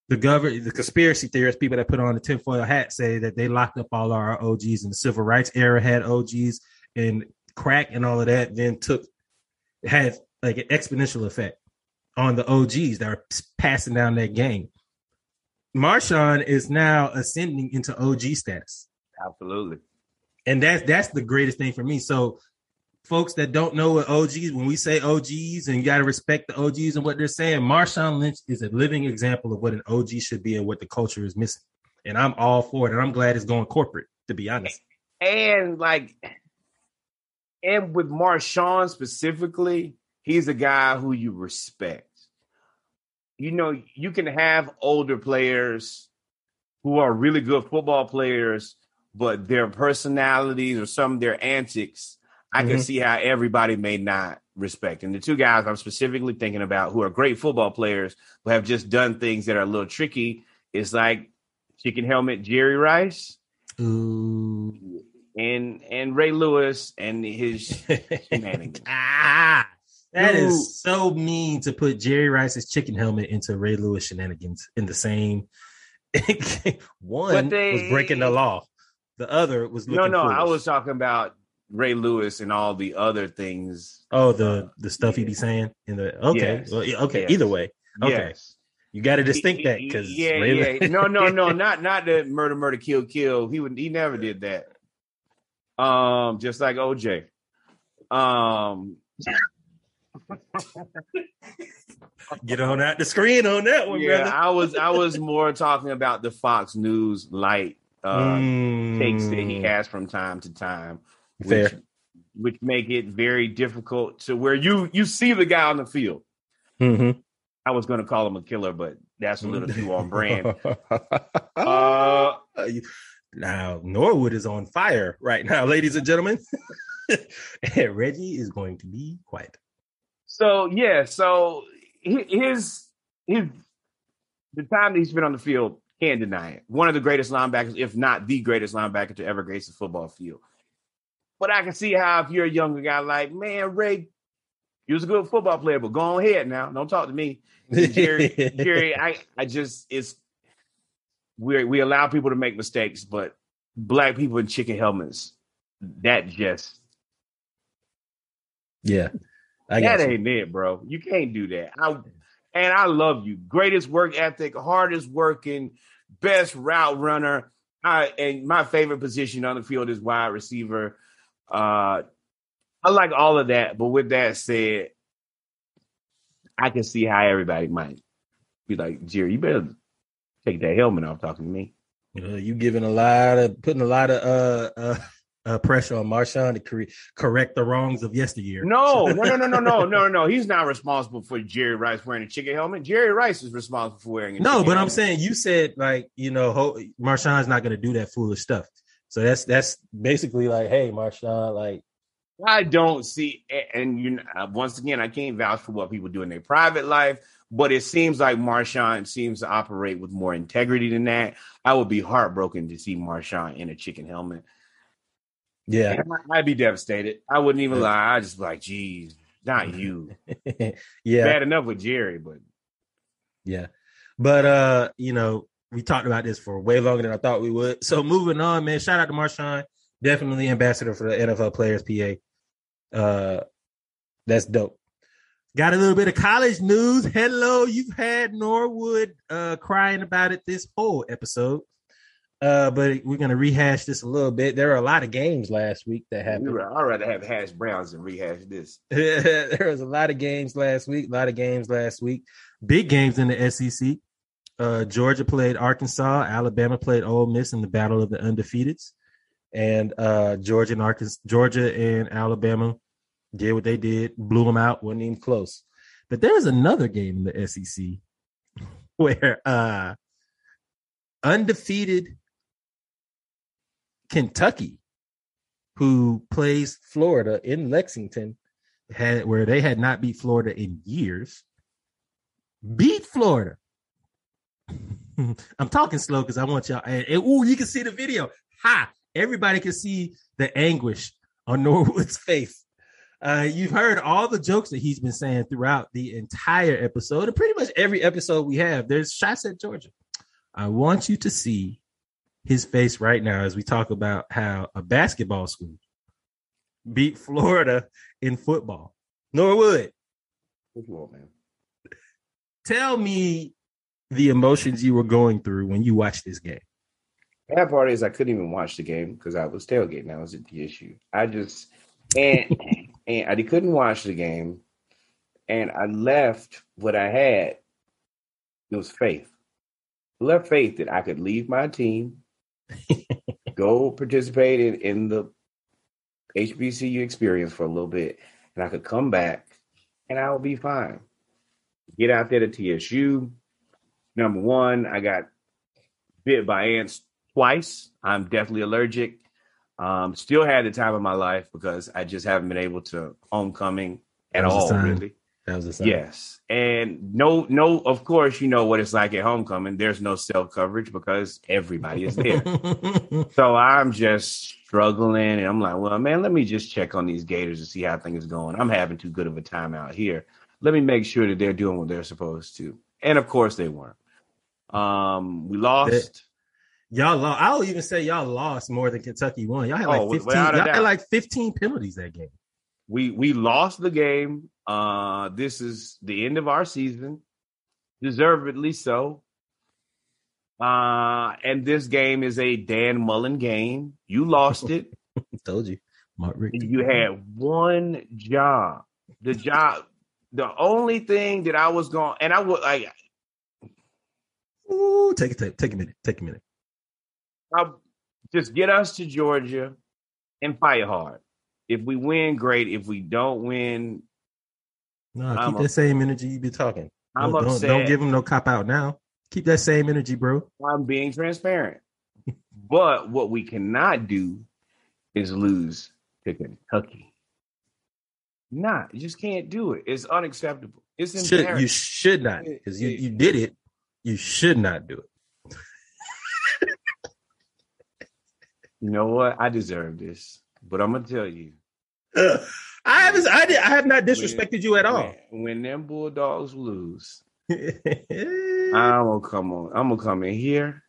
The government, the conspiracy theorists, people that put on the tinfoil hat say that they locked up all our OGs in the civil rights era, had OGs and crack and all of that, then took had like an exponential effect on the OGs that are passing down that game. Marshawn is now ascending into OG status. Absolutely and that's that's the greatest thing for me. So, folks that don't know what OGs, when we say OGs, and you got to respect the OGs and what they're saying, Marshawn Lynch is a living example of what an OG should be and what the culture is missing. And I'm all for it, and I'm glad it's going corporate. To be honest, and like, and with Marshawn specifically, he's a guy who you respect. You know, you can have older players who are really good football players but their personalities or some of their antics, I mm-hmm. can see how everybody may not respect. And the two guys I'm specifically thinking about who are great football players who have just done things that are a little tricky is like chicken helmet Jerry Rice. Ooh. And and Ray Lewis and his shenanigans. ah, that is so mean to put Jerry Rice's chicken helmet into Ray Lewis shenanigans in the same one they, was breaking the law. The other was no, no. Foolish. I was talking about Ray Lewis and all the other things. Oh, the the stuff he'd be saying in the okay, yes. well, okay. Yes. Either way, okay. Yes. You got to distinct that because yeah, Ray yeah. no, no, no, not not the murder, murder, kill, kill. He would he never did that. Um, just like OJ. Um. Get on out the screen on that one, yeah, brother. I was I was more talking about the Fox News light uh, mm. takes that he has from time to time, Fair. which which make it very difficult to where you you see the guy on the field. Mm-hmm. I was going to call him a killer, but that's a little too on brand. uh, now Norwood is on fire right now, ladies and gentlemen. and Reggie is going to be quiet. So yeah, so his his the time that he's been on the field can't deny it. One of the greatest linebackers, if not the greatest linebacker to ever grace the football field. But I can see how if you're a younger guy, like, man, Ray, you was a good football player, but go on ahead now. Don't talk to me. Jerry, Jerry, I, I just it's we we allow people to make mistakes, but black people in chicken helmets, that just yeah. I that ain't it, bro. You can't do that. I and I love you. Greatest work ethic, hardest working, best route runner. I and my favorite position on the field is wide receiver. Uh I like all of that, but with that said, I can see how everybody might be like, Jerry, you better take that helmet off talking to me. You know, you giving a lot of putting a lot of uh uh uh, pressure on Marshawn to cor- correct the wrongs of yesteryear. No, no, no, no, no, no, no, no. He's not responsible for Jerry Rice wearing a chicken helmet. Jerry Rice is responsible for wearing it. no. But helmet. I'm saying you said like you know Ho- Marshawn's not going to do that foolish stuff. So that's that's basically like, hey, Marshawn, like I don't see, and you know, once again, I can't vouch for what people do in their private life, but it seems like Marshawn seems to operate with more integrity than that. I would be heartbroken to see Marshawn in a chicken helmet. Yeah, I'd be devastated. I wouldn't even lie. I just be like, geez, not you. yeah, Bad enough with Jerry, but yeah. But uh, you know, we talked about this for way longer than I thought we would. So moving on, man. Shout out to Marshawn, definitely ambassador for the NFL Players PA. Uh, that's dope. Got a little bit of college news. Hello, you've had Norwood uh crying about it this whole episode. Uh, but we're gonna rehash this a little bit. There are a lot of games last week that happened. I'd rather have hash browns than rehash this. there was a lot of games last week. A lot of games last week. Big games in the SEC. Uh, Georgia played Arkansas. Alabama played Ole Miss in the battle of the undefeateds, and uh, Georgia and Arkansas, Georgia and Alabama did what they did, blew them out, wasn't even close. But there was another game in the SEC where uh, undefeated Kentucky, who plays Florida in Lexington, had where they had not beat Florida in years, beat Florida. I'm talking slow because I want y'all. And, and ooh, you can see the video. Ha! Everybody can see the anguish on Norwood's face. Uh, you've heard all the jokes that he's been saying throughout the entire episode, and pretty much every episode we have. There's shots at Georgia. I want you to see his face right now as we talk about how a basketball school beat Florida in football. Norwood, Football, man. tell me the emotions you were going through when you watched this game. Bad part is I couldn't even watch the game because I was tailgating. That was the issue. I just and and I couldn't watch the game, and I left what I had. It was faith. I left faith that I could leave my team, go participate in, in the HBCU experience for a little bit, and I could come back, and I would be fine. Get out there to TSU. Number one, I got bit by ants twice. I'm definitely allergic. Um, still had the time of my life because I just haven't been able to homecoming at That was a all, really. That was the sign. Yes. And no, no, of course, you know what it's like at homecoming. There's no self coverage because everybody is there. so I'm just struggling and I'm like, well, man, let me just check on these Gators and see how things going. I'm having too good of a time out here. Let me make sure that they're doing what they're supposed to. And of course they weren't. Um, we lost. Y'all lost. I'll even say y'all lost more than Kentucky won. Y'all had like Oh, 15. Y'all had like 15 penalties that game. we we lost the game. Uh, this is the end of our season, deservedly so. Uh, and this game is a Dan Mullen game. You lost it. Told you, Mark Richt. you had one job. The job, the only thing that I was going, and I would like, Ooh, take a take, take a minute. Take a minute. I just get us to Georgia and fight hard. If we win, great. If we don't win, No, I'm keep that same energy you be talking. I'm don't, upset. Don't give them no cop out now. Keep that same energy, bro. I'm being transparent. but what we cannot do is lose to Kentucky. Not, you just can't do it. It's unacceptable. It's Should, you should not because you, you did it. You should not do You know what? I deserve this, but I'm gonna tell you. I haven't. I did. I have not disrespected you at all. When, when them Bulldogs lose, I'm gonna come on. I'm gonna come in here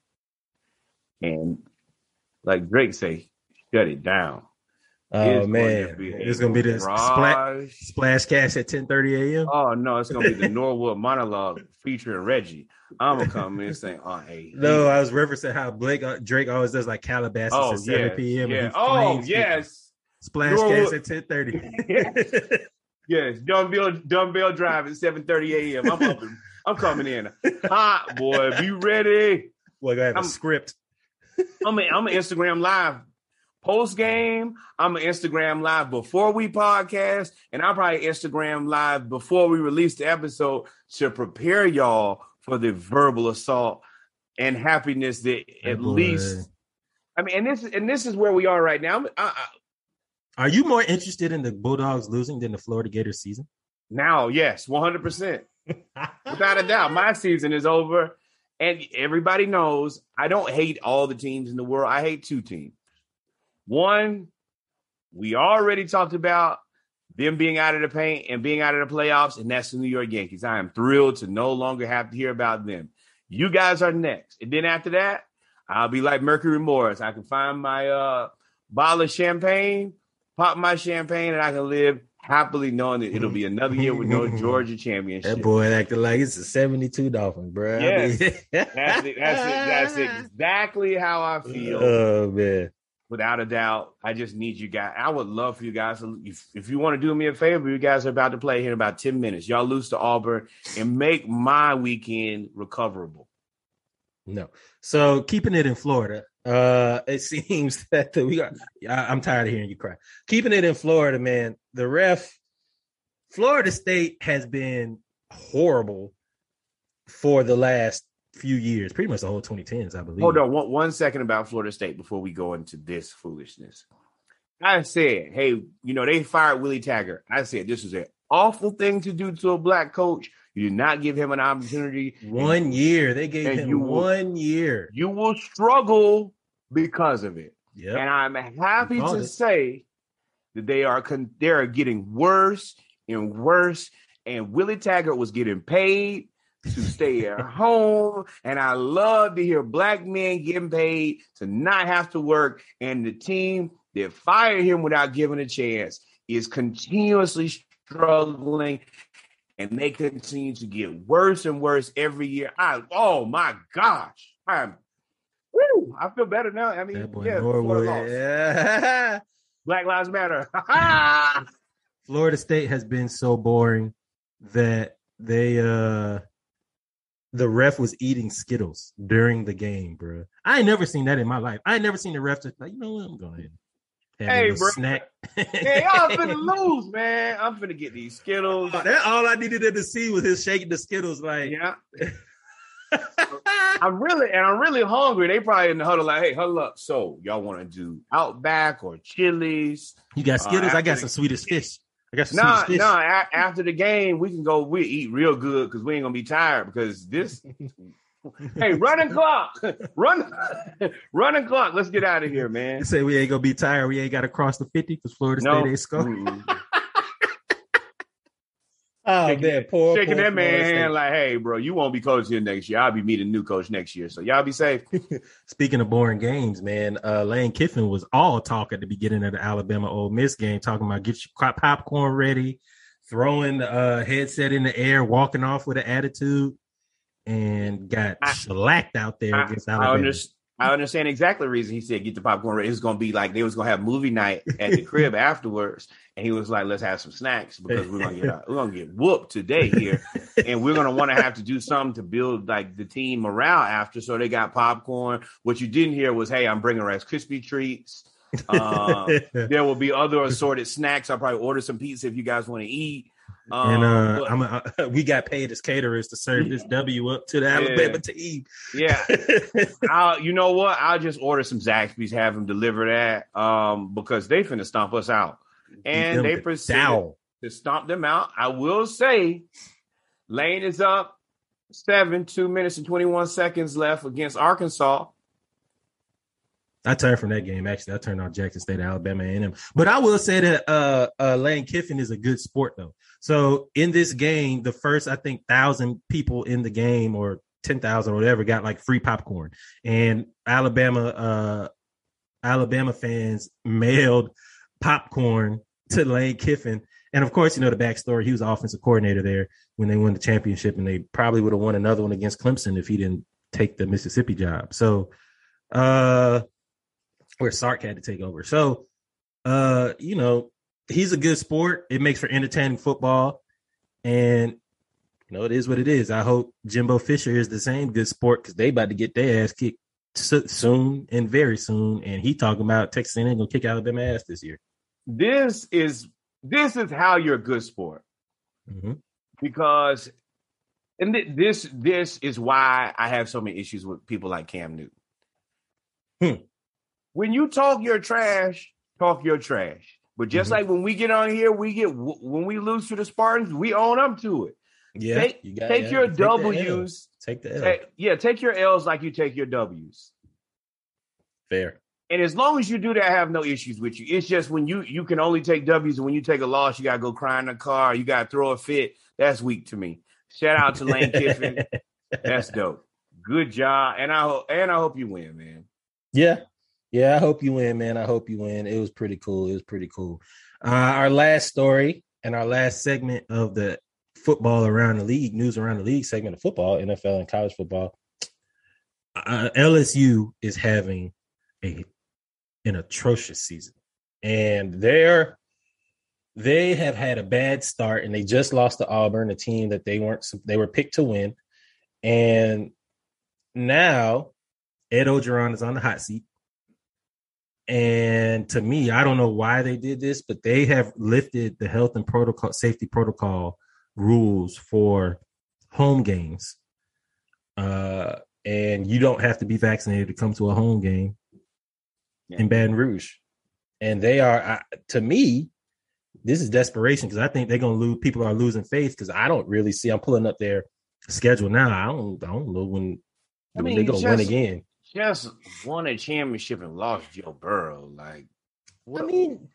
and, like Drake say, shut it down. It's going to Oh, man, be it's gonna be the splat, splash cast at 10:30 a.m. Oh no, it's gonna be the Norwood monologue featuring Reggie. I'm gonna come in and say, "Oh hey, No, I was referencing how Blake uh, Drake always does like Calabasas oh at 7 yes, p.m. yeah, oh yes, Splash Norwood- cash at 10:30. yes, dumbbell dumbbell drive at 7:30 a.m. I'm up, I'm coming in hot, boy. Be ready. We're have a I'm- script. I'm a, I'm an Instagram live post game. I'm an Instagram live before we podcast, and I'll probably Instagram live before we release the episode to prepare y'all for the verbal assault and happiness that at Boy. least. I mean, and this and this is where we are right now. I, I, Are you more interested in the Bulldogs losing than the Florida Gators season? now, yes, 100. percent Without a doubt, my season is over. And everybody knows I don't hate all the teams in the world. I hate two teams. One, we already talked about them being out of the paint and being out of the playoffs, and that's the New York Yankees. I am thrilled to no longer have to hear about them. You guys are next. And then after that, I'll be like Mercury Morris. I can find my uh, bottle of champagne, pop my champagne, and I can live happily knowing that it'll be another year with no Georgia championship. That boy acting like it's a 72 Dolphins, bro. Yes. that's, it, that's, it, that's exactly how I feel. Oh, man. Without a doubt, I just need you guys. I would love for you guys to, if, if you want to do me a favor, you guys are about to play here in about 10 minutes. Y'all lose to Auburn and make my weekend recoverable. No. So keeping it in Florida, uh, it seems that the, we got. I, am tired of hearing you cry. Keeping it in Florida, man. The ref, Florida State has been horrible for the last few years, pretty much the whole 2010s, I believe. Hold on one, one second about Florida State before we go into this foolishness. I said, hey, you know, they fired Willie Taggart. I said this is an awful thing to do to a black coach. You did not give him an opportunity. One year. They gave him you one year. You will struggle because of it. Yep. And I'm happy to it. say that they are con- they are getting worse and worse. And Willie Taggart was getting paid to stay at home. And I love to hear black men getting paid to not have to work. And the team that fired him without giving a chance is continuously struggling. And they continue to get worse and worse every year. I oh my gosh. I'm woo, I feel better now. I mean, yeah, Norwood, yeah. Black Lives Matter. Florida State has been so boring that they uh the ref was eating Skittles during the game, bro. I ain't never seen that in my life. I ain't never seen the ref just like, you know what, I'm going to hey, bro. snack. hey, y'all finna lose, man. I'm finna get these Skittles. Oh, that all I needed to see was his shaking the Skittles, like yeah. I'm really and I'm really hungry. They probably in the huddle like, hey, huddle up. So y'all want to do Outback or Chili's? You got Skittles. Uh, I got some Swedish fish. I guess no, no. A- after the game, we can go. We eat real good because we ain't gonna be tired. Because this, hey, running clock, run, running clock. Let's get out of here, man. You say we ain't gonna be tired. We ain't got to cross the fifty because Florida State ain't scoring. Oh shaking, man, poor, shaking poor that man hand like, hey, bro, you won't be coach here next year. I'll be meeting new coach next year, so y'all be safe. Speaking of boring games, man, uh, Lane Kiffin was all talk at the beginning of the Alabama Ole Miss game, talking about get your popcorn ready, throwing the uh, headset in the air, walking off with an attitude, and got I, shellacked out there I, against Alabama. I, I understand exactly the reason he said get the popcorn ready. It was gonna be like they was gonna have movie night at the crib afterwards, and he was like, "Let's have some snacks because we're gonna get we're gonna get whooped today here, and we're gonna want to have to do something to build like the team morale after." So they got popcorn. What you didn't hear was, "Hey, I'm bringing Rice Krispie treats." Uh, there will be other assorted snacks. I'll probably order some pizza if you guys want to eat. Um, and uh, but, I'm a, uh, we got paid as caterers to serve this W up to the yeah, Alabama team. Yeah, I'll, you know what? I'll just order some Zaxby's, have them deliver that, um, because they finna stomp us out, and they proceed to stomp them out. I will say, Lane is up seven, two minutes and twenty one seconds left against Arkansas. I turned from that game. Actually, I turned on Jackson State, Alabama, and But I will say that uh, uh, Lane Kiffin is a good sport, though. So in this game, the first I think thousand people in the game, or ten thousand or whatever, got like free popcorn, and Alabama, uh, Alabama fans mailed popcorn to Lane Kiffin. And of course, you know the backstory. He was offensive coordinator there when they won the championship, and they probably would have won another one against Clemson if he didn't take the Mississippi job. So, uh, where Sark had to take over. So, uh, you know, he's a good sport. It makes for entertaining football, and you know, it is what it is. I hope Jimbo Fisher is the same good sport because they about to get their ass kicked soon and very soon. And he talking about Texas A&M gonna kick Alabama ass this year. This is this is how you're a good sport mm-hmm. because, and th- this this is why I have so many issues with people like Cam Newton. Hmm when you talk your trash, talk your trash. But just mm-hmm. like when we get on here, we get when we lose to the Spartans, we own up to it. Yeah, take, you got take yeah, your take the W's. Take the L. Take- yeah, take your L's like you take your W's. Fair. And as long as you do that, I have no issues with you. It's just when you you can only take W's, and when you take a loss, you gotta go cry in the car. You gotta throw a fit. That's weak to me. Shout out to Lane Kiffin. That's dope. Good job, and I hope and I hope you win, man. Yeah. Yeah, I hope you win, man. I hope you win. It was pretty cool. It was pretty cool. Uh, our last story and our last segment of the football around the league, news around the league segment of football, NFL and college football. Uh, LSU is having a an atrocious season, and they're they have had a bad start, and they just lost to Auburn, a team that they weren't they were picked to win, and now Ed Orgeron is on the hot seat. And to me, I don't know why they did this, but they have lifted the health and protocol, safety protocol rules for home games. Uh, and you don't have to be vaccinated to come to a home game in Baton Rouge. And they are, I, to me, this is desperation because I think they're going to lose. People are losing faith because I don't really see. I'm pulling up their schedule now. I don't. I don't know when, I when mean, they're going to win again. Just won a championship and lost Joe Burrow. Like, I mean,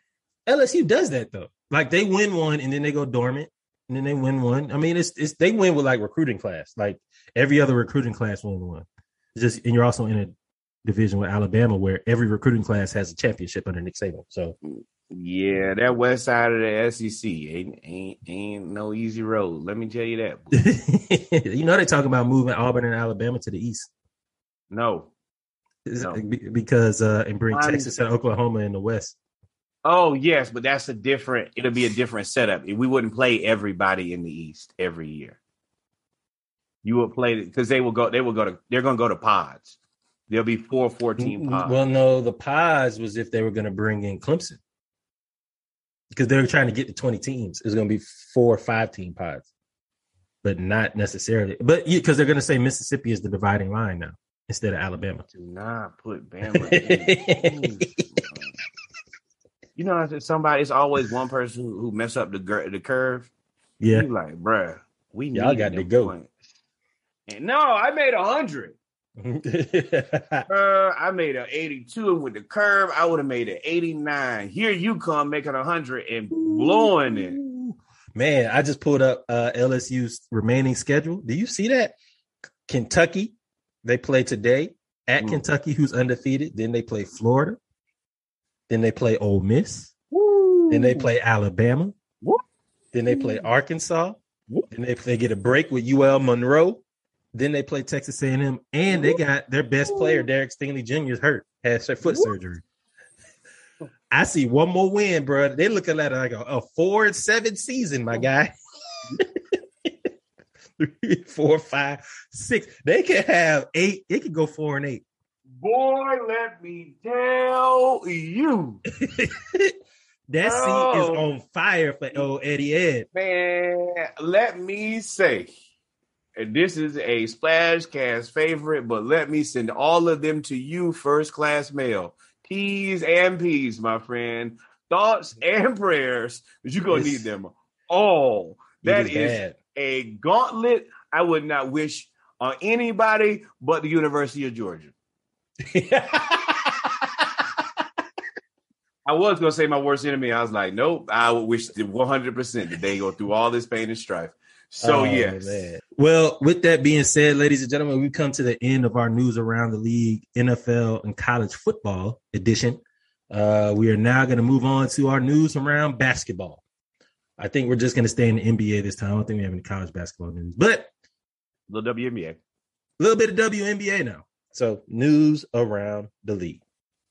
LSU does that though. Like they win one and then they go dormant, and then they win one. I mean, it's it's they win with like recruiting class. Like every other recruiting class wins one. It's just and you're also in a division with Alabama where every recruiting class has a championship under Nick Saban. So yeah, that west side of the SEC ain't ain't ain't no easy road. Let me tell you that. you know they talk about moving Auburn and Alabama to the east No. No. because uh and bring Texas and Oklahoma in the west. Oh yes, but that's a different. It'll be a different setup. We wouldn't play everybody in the East every year. You would play because they will go. They will go to. They're going to go to pods. There'll be four 14 pods. Well, no, the pods was if they were going to bring in Clemson because they were trying to get to 20 teams. It was going to be four or five team pods, but not necessarily. But because they're going to say Mississippi is the dividing line now instead of Alabama. Do not put Bama. in. you know, somebody. It's always one person who, who mess up the gir- the curve. Yeah. You like, bruh, we Y'all got to go. points. And no, I made a hundred. Uh, I made an 82 and with the curve, I would have made an 89. Here you come making a hundred and blowing it. Man, I just pulled up uh, LSU's remaining schedule. Do you see that? Kentucky, they play today at Mm. Kentucky, who's undefeated. Then they play Florida. Then they play Ole Miss. Then they play Alabama. Woo. Then they play Arkansas. Then they, they get a break with UL Monroe. Then they play Texas A&M, and they got their best player, Derek Stingley Jr. hurt, has their foot surgery. I see one more win, bro. They looking at it like a, a four and seven season, my guy. Three, four, five, six. They could have eight. It could go four and eight. Boy, let me tell you, That seat is Oh. on fire for old Eddie Ed. man, let me say, this is a splash cast favorite, but let me send all of them to you, first class mail. T's and P's, my friend. Thoughts and prayers, but you're gonna need them all. That is, is a gauntlet I would not wish on anybody but the University of Georgia. I was gonna say my worst enemy. I was like, nope. I would wish 100 percent that they go through all this pain and strife. So Oh, yes, man. Well, with that being said, ladies and gentlemen, we've come to the end of our news around the league, NFL and college football edition. Uh, we are now going to move on to our news around basketball. I think we're just going to stay in the NBA this time. I don't think we have any college basketball news, but little WNBA. a little bit of WNBA now. So news around the league.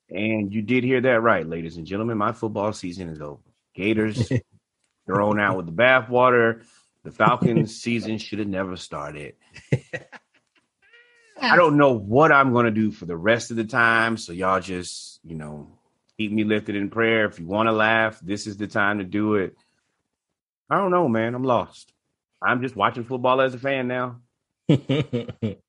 And you did hear that right, ladies and gentlemen. My football season is over. Gators thrown out with the bathwater. The Falcons season should have never started. I don't know what I'm going to do for the rest of the time. So y'all just, you know, keep me lifted in prayer. If you want to laugh, this is the time to do it. I don't know, man. I'm lost. I'm just watching football as a fan now.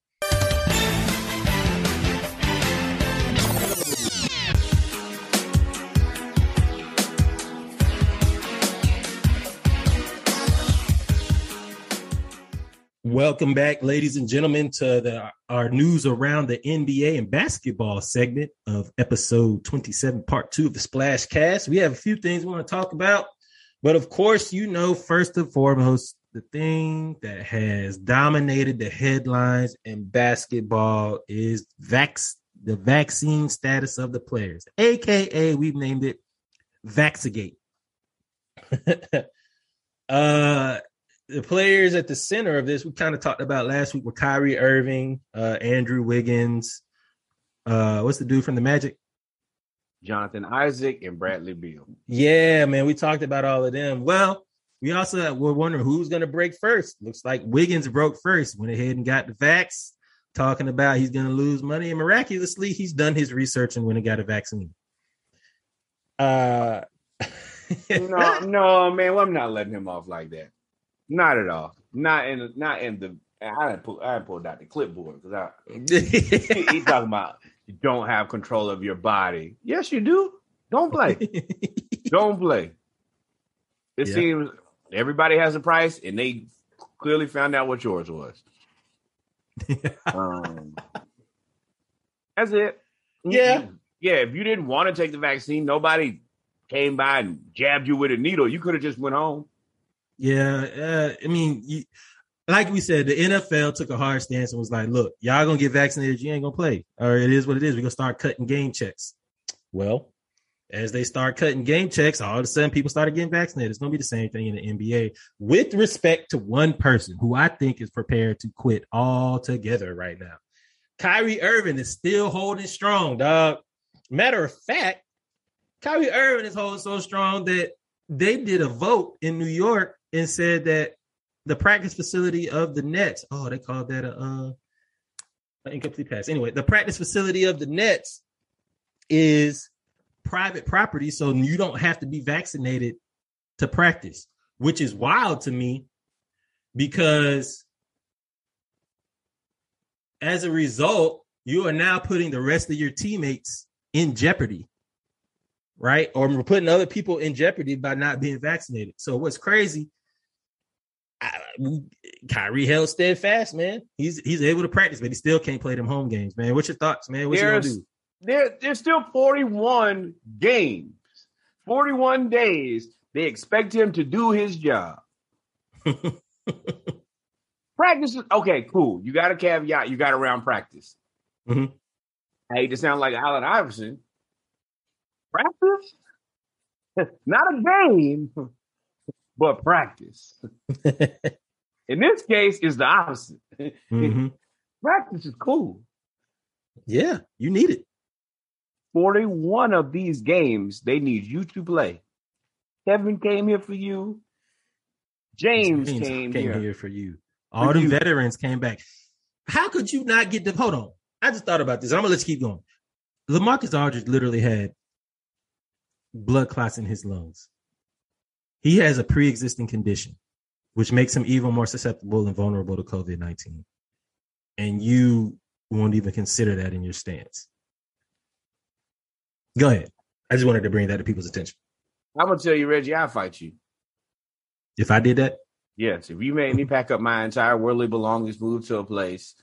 Welcome back, ladies and gentlemen, to the our news around the NBA and basketball segment of episode 27, part two of the Splash Cast. We have a few things we want to talk about, but of course, you know, first and foremost, the thing that has dominated the headlines in basketball is vax the vaccine status of the players, aka we've named it Vaxigate. uh the players at the center of this, we kind of talked about last week were Kyrie Irving, uh, Andrew Wiggins, uh, what's the dude from the Magic? Jonathan Isaac and Bradley Beal. Yeah, man, we talked about all of them. Well, we also were wondering who's going to break first. Looks like Wiggins broke first, went ahead and got the vax, talking about he's going to lose money, and miraculously, he's done his research and went and got a vaccine. Uh, no, no, man, well, I'm not letting him off like that. Not at all. Not in not in the. I didn't pull. I didn't pull out the clipboard because I. he, talking about you don't have control of your body. Yes, you do. Don't play. don't play. It yeah. seems everybody has a price, and they clearly found out what yours was. um, that's it. Yeah. Yeah. If you didn't want to take the vaccine, nobody came by and jabbed you with a needle. You could have just went home. Yeah, uh, I mean, you, like we said, the NFL took a hard stance and was like, "Look, y'all gonna get vaccinated, you ain't gonna play, or it is what it is. We're gonna start cutting game checks." Well, as they start cutting game checks, all of a sudden people started getting vaccinated. It's gonna be the same thing in the NBA, with respect to one person who I think is prepared to quit altogether right now. Kyrie Irving is still holding strong, dog. Matter of fact, Kyrie Irving is holding so strong that they did a vote in New York and said that the practice facility of the Nets, oh, they called that a uh, an incomplete pass. Anyway, the practice facility of the Nets is private property, so you don't have to be vaccinated to practice, which is wild to me because as a result, you are now putting the rest of your teammates in jeopardy right? Or putting other people in jeopardy by not being vaccinated. So what's crazy? I, Kyrie held steadfast, man. He's he's able to practice, but he still can't play them home games, man. What's your thoughts, man? What there's, you gonna do? There, there's still 41 games, 41 days. They expect him to do his job. practice okay, cool. You got a caveat. You got around practice. Mm-hmm. I hate to sound like Allen Iverson, practice? Not a game, but practice. In this case, it's the opposite. Mm-hmm. practice is cool. Yeah, you need it. 41 of these games, they need you to play. Kevin came here for you. James, James came, came here. here. for you. All the veterans came back. How could you not get the hold on? I just thought about this. I'm gonna let's keep going. LaMarcus Aldridge literally had blood clots in his lungs. He has a pre-existing condition, which makes him even more susceptible and vulnerable to COVID nineteen. And you won't even consider that in your stance. Go ahead. I just wanted to bring that to people's attention. I'm gonna tell you, Reggie, I'll fight you. If I did that? Yes. If you made me pack up my entire worldly belongings, move to a place,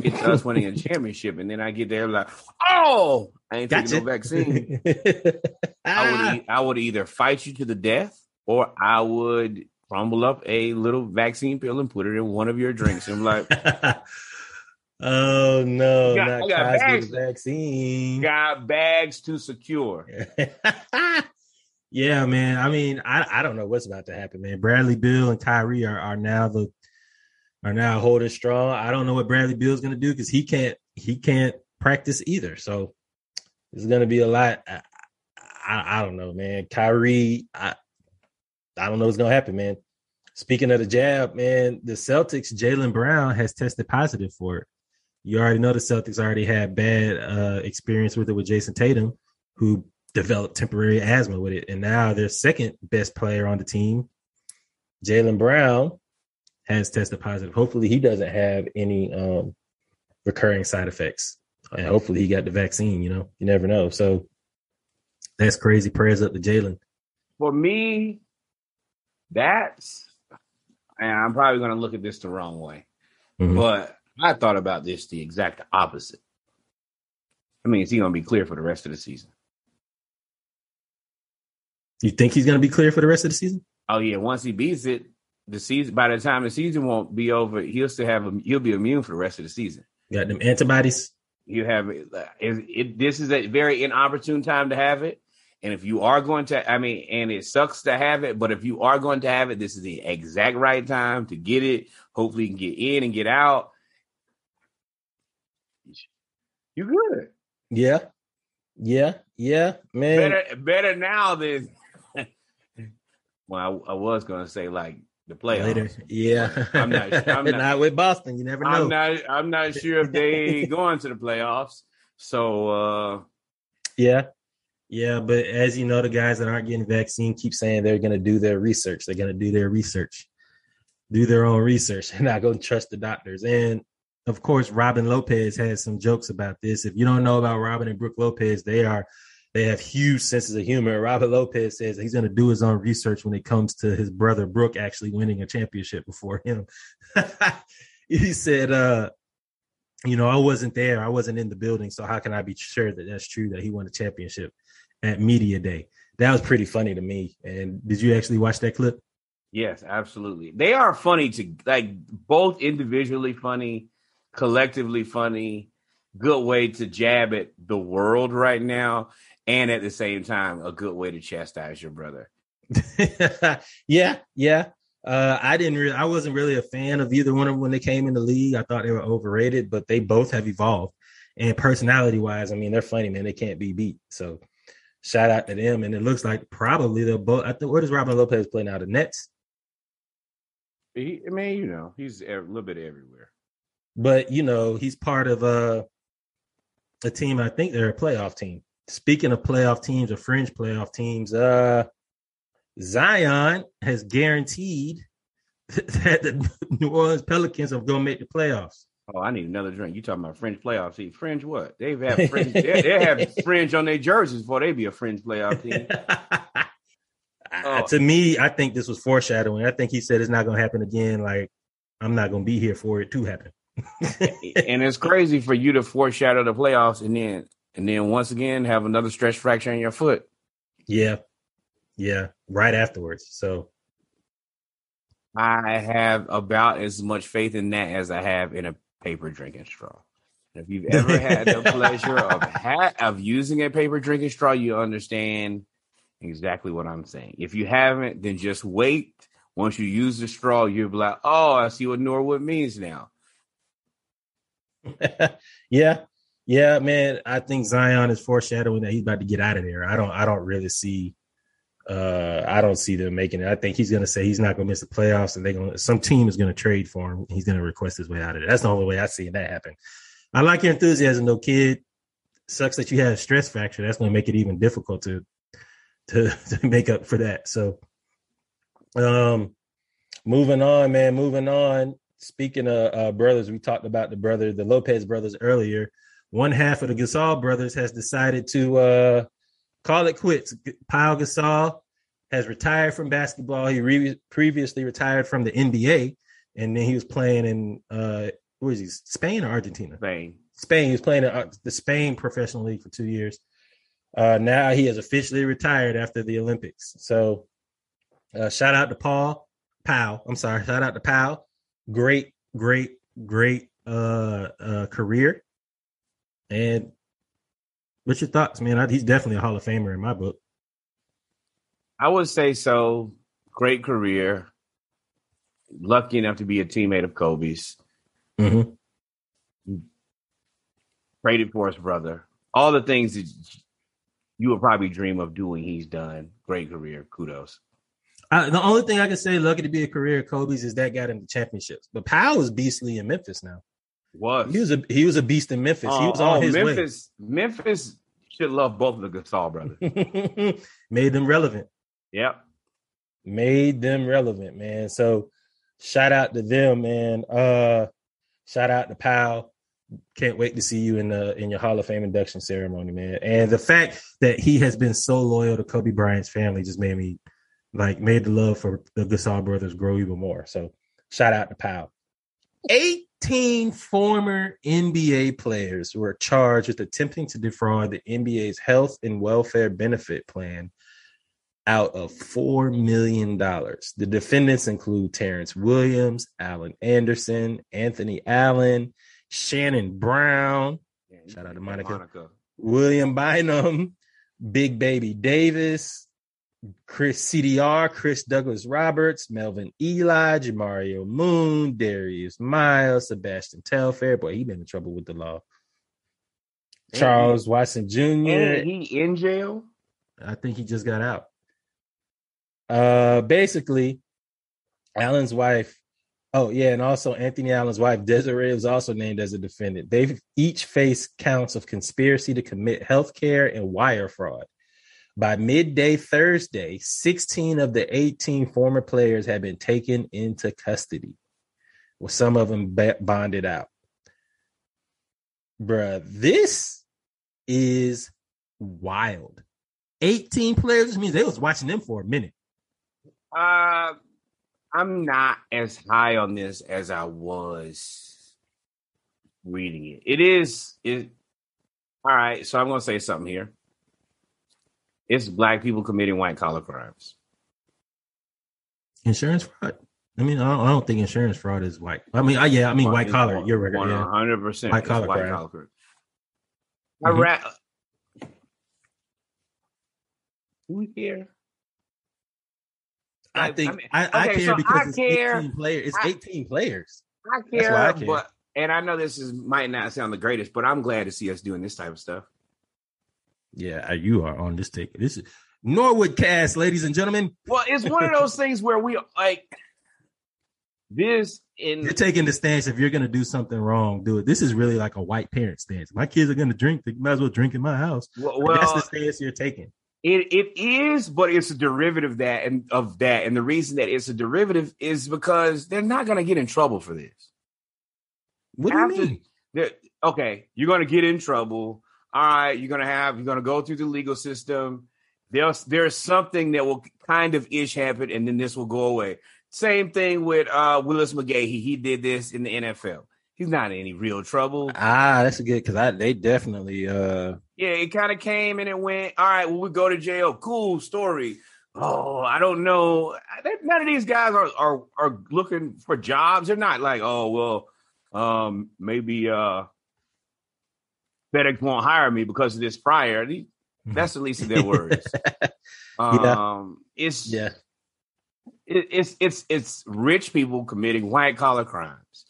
get us winning a championship, and then I get there like, oh, I ain't gotcha. taking no vaccine. I would I would either fight you to the death or I would crumble up a little vaccine pill and put it in one of your drinks. I'm like, oh no, got, not got bags, vaccine. Got bags to secure. yeah, man. I mean, I, I don't know what's about to happen, man. Bradley Beal and Kyrie are, are now the are now holding strong. I don't know what Bradley Beal is going to do because he can't he can't practice either. So it's going to be a lot. I, I, I, don't know, man. Kyrie, I I don't know what's to happen, man. Speaking of the jab, man, the Celtics, Jaylen Brown has tested positive for it. You already know the Celtics already had bad uh, experience with it with Jayson Tatum, who developed temporary asthma with it, and now their second best player on the team, Jaylen Brown, has tested positive. Hopefully, he doesn't have any um, recurring side effects, and hopefully, he got the vaccine. You know, you never know. So that's crazy. Prayers up to Jaylen. For me, that's and I'm probably going to look at this the wrong way. Mm-hmm. But I thought about this the exact opposite. I mean, is he going to be clear for the rest of the season? You think he's going to be clear for the rest of the season? Oh yeah, once he beats it, the season by the time the season won't be over, he'll still have he'll be immune for the rest of the season. got them antibodies. You have it, it. This is a very inopportune time to have it, and if you are going to, I mean, and it sucks to have it, but if you are going to have it, this is the exact right time to get it. Hopefully, you can get in and get out. You good? Yeah, yeah, yeah, man. Better, better now than. well, I, I was going to say like the playoffs. Later. Yeah, I'm not. I'm not, not, with Boston. You never know. I'm not. I'm not sure if they going to the playoffs. So uh yeah, yeah. But as you know, the guys that aren't getting vaccine keep saying they're going to do their research. They're going to do their research, do their own research, and not going to trust the doctors. And of course, Robin Lopez has some jokes about this. If you don't know about Robin and Brooke Lopez, they are they have huge senses of humor. Robin Lopez says he's going to do his own research when it comes to his brother Brooke actually winning a championship before him. he said, uh, you know, I wasn't there. I wasn't in the building. So how can I be sure that that's true that he won a championship at media day? That was pretty funny to me. And did you actually watch that clip? Yes, absolutely. They are funny to like both individually funny, collectively funny, good way to jab at the world right now and at the same time a good way to chastise your brother. yeah, yeah. Uh, I didn't really, I wasn't really a fan of either one of them when they came in the league. I thought they were overrated, but they both have evolved. And personality wise, I mean, they're funny, man. They can't be beat. So shout out to them. And it looks like probably they'll both. I think where does Robin Lopez play now? The Nets. He, I mean, you know, he's a little bit everywhere. But you know, he's part of uh, a team. I think they're a playoff team speaking of playoff teams or fringe playoff teams, uh, Zion has guaranteed that the New Orleans Pelicans are going to make the playoffs. Oh, I need another drink. You talking about fringe playoff team? Fringe what? They've had fringe. they, they have fringe on their jerseys before they be a fringe playoff team. oh. to me, I think this was foreshadowing. I think he said it's not going to happen again. Like I'm not going to be here for it to happen. and it's crazy for you to foreshadow the playoffs and then and then once again have another stretch fracture in your foot. Yeah. Yeah. Right afterwards. So I have about as much faith in that as I have in a paper drinking straw. If you've ever had the pleasure of ha- of using a paper drinking straw, you understand exactly what I'm saying. If you haven't, then just wait. Once you use the straw, you'll be like, "Oh, I see what Norwood means now." yeah, yeah, man, I think Zion is foreshadowing that he's about to get out of there. I don't I don't really see uh I don't see them making it. I think he's gonna say he's not gonna miss the playoffs and they're gonna some team is gonna trade for him. He's gonna request his way out of it. That's the only way I see that happen. I like your enthusiasm though, kid. Sucks that you had a stress fracture. That's gonna make it even difficult to to, to make up for that. So um moving on, man, moving on. Speaking of uh, brothers, we talked about the brother, the Lopez brothers earlier one half of the Gasol brothers has decided to uh, call it quits. Pau Gasol has retired from basketball. He re- previously retired from the NBA, and then he was playing in uh, where is he? Spain or Argentina? Spain. Spain. He was playing in uh, the Spain professional league for two years. Uh, now he has officially retired after the Olympics. So, uh, shout out to Paul Pau. I'm sorry. Shout out to Pau. Great, great, great uh, uh, career. And what's your thoughts, man? he's definitely a Hall of Famer in my book. I would say so. Great career. Lucky enough to be a teammate of Kobe's. Mm-hmm. Traded for his brother. All the things that you would probably dream of doing, he's done. Great career. Kudos. Uh, the only thing I can say, lucky to be a career of Kobe's, is that got him the championships. But Powell is beastly in Memphis now. Was he was a he was a beast in Memphis. Uh, he was on oh, his Memphis, way. Memphis should love both of the Gasol brothers. Made them relevant. Yep. Made them relevant, man. So shout out to them, man. Uh shout out to Pau. Can't wait to see you in the in your Hall of Fame induction ceremony, man. And the fact that he has been so loyal to Kobe Bryant's family just made me like made the love for the Gasol brothers grow even more. So shout out to Pau. Eight 18 former NBA players were charged with attempting to defraud the NBA's health and welfare benefit plan out of $4 million. The defendants include Terrence Williams, Alan Anderson, Anthony Allen, Shannon Brown, shout out to Monica, Monica. William Bynum, Big Baby Davis, Chris CDR, Chris Douglas Roberts, Melvin Ely, Jamario Moon, Darius Miles, Sebastian Telfair. Boy, he been in trouble with the law. Charles Watson Jr. he in jail? I think he just got out. Uh, basically, Allen's wife. Oh yeah, and also Anthony Allen's wife Desiree was also named as a defendant. They've each faced counts of conspiracy to commit healthcare and wire fraud. By midday Thursday, 16 of the 18 former players had been taken into custody, with some of them bonded out. Bruh, this is wild. 18 players means they was watching them for a minute. Uh, I'm not as high on this as I was reading it. It is it. All right, so I'm to say something here. It's black people committing white collar crimes. Insurance fraud. I mean, I don't, I don't think insurance fraud is white. I mean, I, yeah, I mean white collar. You're right. One hundred percent white collar white crime. mm-hmm. we care? I think I, mean, I, I okay, care so because I it's care, 18 players. It's 18 players. I care, I care, but and I know this is might not sound the greatest, but I'm glad to see us doing this type of stuff. Yeah, uh, you are on this take. This is Norwood Cast, ladies and gentlemen. Well, it's one of those things where we like this in you're taking the stance if you're gonna do something wrong, do it. This is really like a white parent stance. My kids are gonna drink, they might as well drink in my house. Well, well that's the stance you're taking. It it is, but it's a derivative that and of that. And the reason that it's a derivative is because they're not gonna get in trouble for this. What do After, you mean? Okay, you're gonna get in trouble. All right, you're gonna have you're gonna go through the legal system. There's there's something that will kind of ish happen, and then this will go away. Same thing with uh Willis McGahee. He did this in the NFL. He's not in any real trouble. Ah, that's a good because I they definitely uh yeah, it kind of came and it went. All right, well, we go to jail. Cool story. Oh, I don't know. None of these guys are are are looking for jobs. They're not like, oh well, um, maybe uh FedEx won't hire me because of this prior. That's the least of their words. um, it's yeah, it, it's it's it's rich people committing white collar crimes.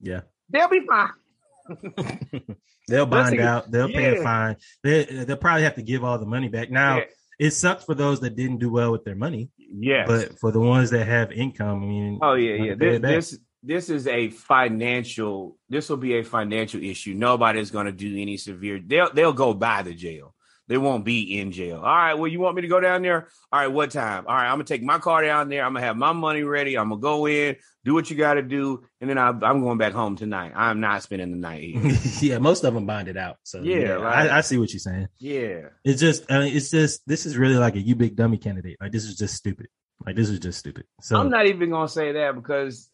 Yeah, they'll be fine. They'll bond out. They'll yeah. pay a fine. They they'll probably have to give all the money back. Now yeah. it sucks for those that didn't do well with their money. Yeah, but for the ones that have income, I mean, oh yeah, yeah. This, this this is a financial. This will be a financial issue. Nobody's going to do any severe. They'll they'll go by the jail. They won't be in jail. All right. Well, you want me to go down there? All right. What time? All right. I'm gonna take my car down there. I'm gonna have my money ready. I'm gonna go in, do what you got to do, and then I, am going back home tonight. I'm not spending the night here. yeah, most of them bonded out. So yeah, yeah right. I, I, see what you're saying. Yeah, it's just, I mean, it's just, this is really like a you big dummy candidate. Like this is just stupid. Like this is just stupid. So I'm not even gonna say that because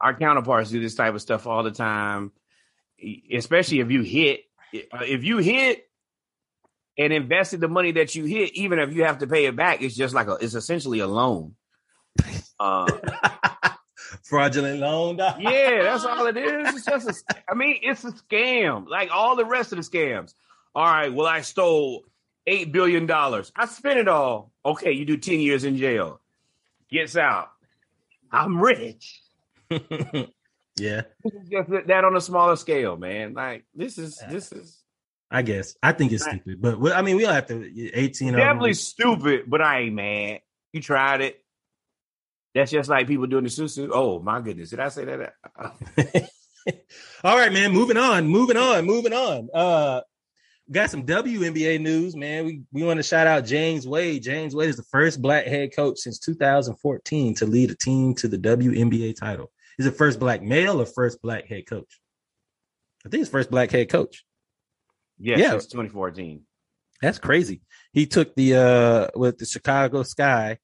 our counterparts do this type of stuff all the time, especially if you hit. If you hit and invested the money that you hit, even if you have to pay it back, it's just like a, it's essentially a loan. Uh, Fraudulent loan. yeah, that's all it is. It's just, a, I mean, it's a scam, like all the rest of the scams. All right, well, I stole eight billion dollars. I spent it all. Okay, you do ten years in jail. Gets out. I'm rich. yeah, just that on a smaller scale, man. Like this is this is I guess I think it's stupid, but I mean we all have to eighteen. Definitely stupid, but I ain't mad. You tried it. That's just like people doing the susu. Oh my goodness, did I say that? All right, man. Moving on. Moving on. Moving on. Uh, got some WNBA news, man. We we want to shout out James Wade. James Wade is the first black head coach since 2014 to lead a team to the WNBA title. Is it first black male or first black head coach? I think it's first black head coach. Yes, yeah, since 2014. That's crazy. He took the uh with the Chicago Sky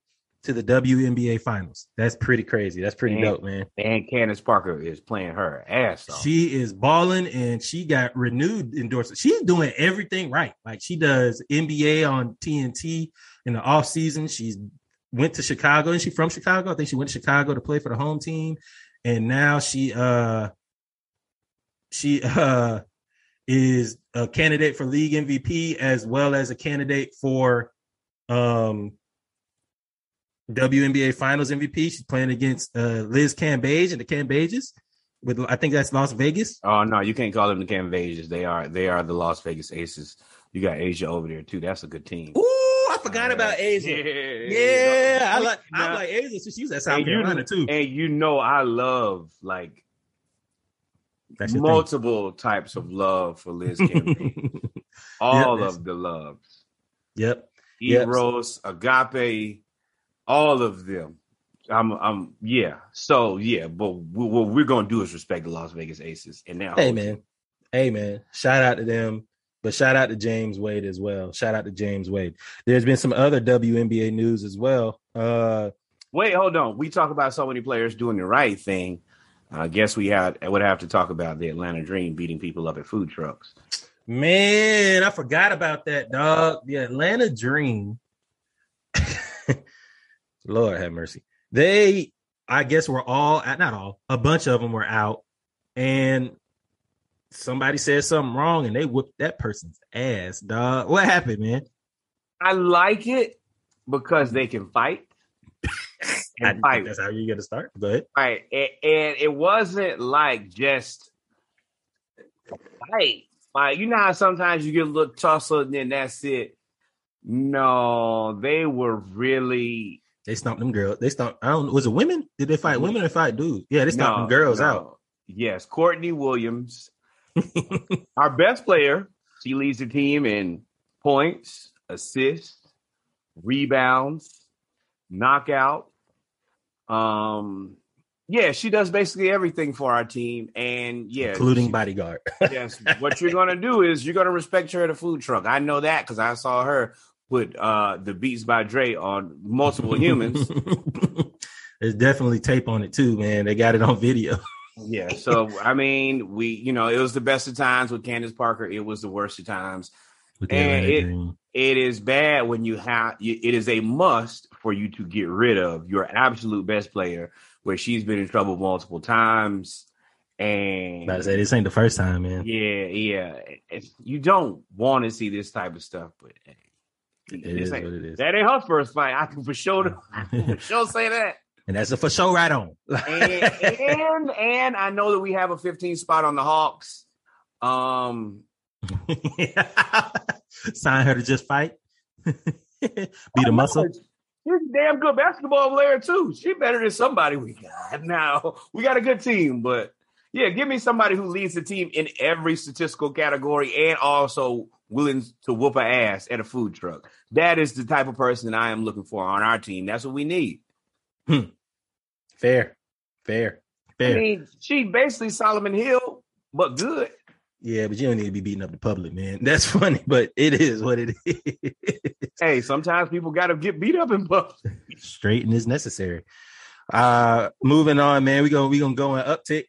to the WNBA finals. That's pretty crazy. That's pretty Man. dope, man. And Candace Parker is playing her ass off. She is balling and she got renewed endorsement. She's doing everything right. Like she does NBA on TNT in the off season. She's went to Chicago and she from Chicago. I think she went to Chicago to play for the home team. And now she uh she uh is a candidate for league MVP as well as a candidate for um WNBA Finals MVP. She's playing against uh, Liz Cambage and the Cambages with I think that's Las Vegas. Oh no, you can't call them the Canvages. They are they are the Las Vegas Aces. You got A'ja over there too. That's a good team. Ooh, I forgot about A'ja. Yeah, I like I Now- like A'ja. So she's at South and you, Carolina too. and you know I love like multiple types of love for Liz Cambage. all Yeah, of the loves. yep. Yep. Eros, Agape, all of them. I'm, I'm, yeah. So yeah, but we, what we're gonna do is respect the Las Vegas Aces, and now, Hey man, hey man, shout out to them, but shout out to James Wade as well. Shout out to James Wade. There's been some other WNBA news as well. Uh, wait, hold on. We talk about so many players doing the right thing. I guess we had would have to talk about the Atlanta Dream beating people up at food trucks. man, I forgot about that dog. The Atlanta Dream. Lord have mercy. They, I guess, were all not all, a bunch of them were out, and somebody said something wrong, and they whooped that person's ass, dog. What happened, man? I like it because they can fight. And fight. that's how you're gonna start. But. Right. And, and it wasn't like just fight. Like, you know how sometimes you get a little tussle and then that's it. No, they were really They stomped them girls. They stomped. I don't. Was it women? Did they fight women or fight dudes? Yeah, they stomped no, them girls no. out. Yes, Courtney Williams, our best player. She leads the team in points, assists, rebounds, knockout. Um, yeah, she does basically everything for our team, and yeah, including she- bodyguard. yes. What you're gonna do is you're gonna respect her at a food truck. I know that because I saw her put uh the Beats by Dre on multiple humans. There's definitely tape on it too, man. They got it on video. Yeah. So I mean, we you know it was the best of times with Candace Parker. It was the worst of times. With And it- Dream. It is bad when you have. you- It is a must for you to get rid of your absolute best player, where she's been in trouble multiple times. And About to say this ain't the first time, man. Yeah, yeah. If you don't want to see this type of stuff, but hey, It this is ain't- what it is. that ain't her first fight. I can for sure, I can for sure say that. And that's a for sure right on. And, and and I know that we have a 15 spot on the Hawks. Um, Sign her to just fight. Be the muscle. She's a damn good basketball player too. She better than somebody we got now. We got a good team, but yeah, give me somebody who leads the team in every statistical category and also willing to whoop a ass at a food truck. That is the type of person that I am looking for on our team. That's what we need. Fair, fair, fair. I mean, she basically Solomon Hill, but good. yeah, but you don't need to be beating up the public, man. That's funny, but it is what it is. Hey, sometimes people got to get beat up in public. Straighten is necessary. Uh moving on, man. We gonna we gonna go in uptick.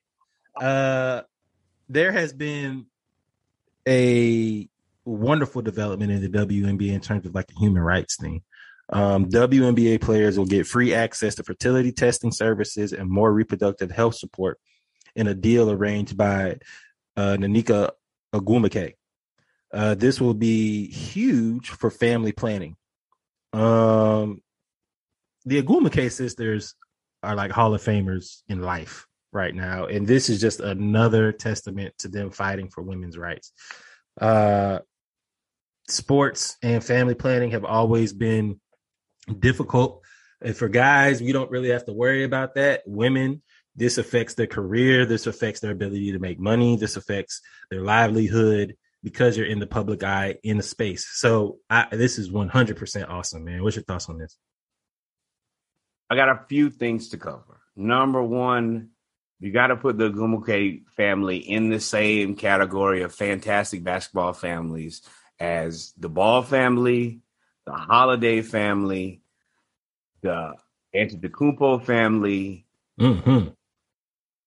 Uh there has been a wonderful development in the WNBA in terms of like the human rights thing. Um, WNBA players will get free access to fertility testing services and more reproductive health support in a deal arranged by uh, Nneka Ogwumike. Uh, this will be huge for family planning. Um, the Agumake sisters are like Hall of Famers in life right now, and this is just another testament to them fighting for women's rights. Uh, sports and family planning have always been difficult. And for guys, we don't really have to worry about that. Women, this affects their career. This affects their ability to make money. This affects their livelihood because you're in the public eye in the space. So I, this is 100% awesome, man. What's your thoughts on this? I got a few things to cover. Number one, you got to put the Gumuke family in the same category of fantastic basketball families as the Ball family, the Holiday family, the Antetokounmpo family. Mm-hmm.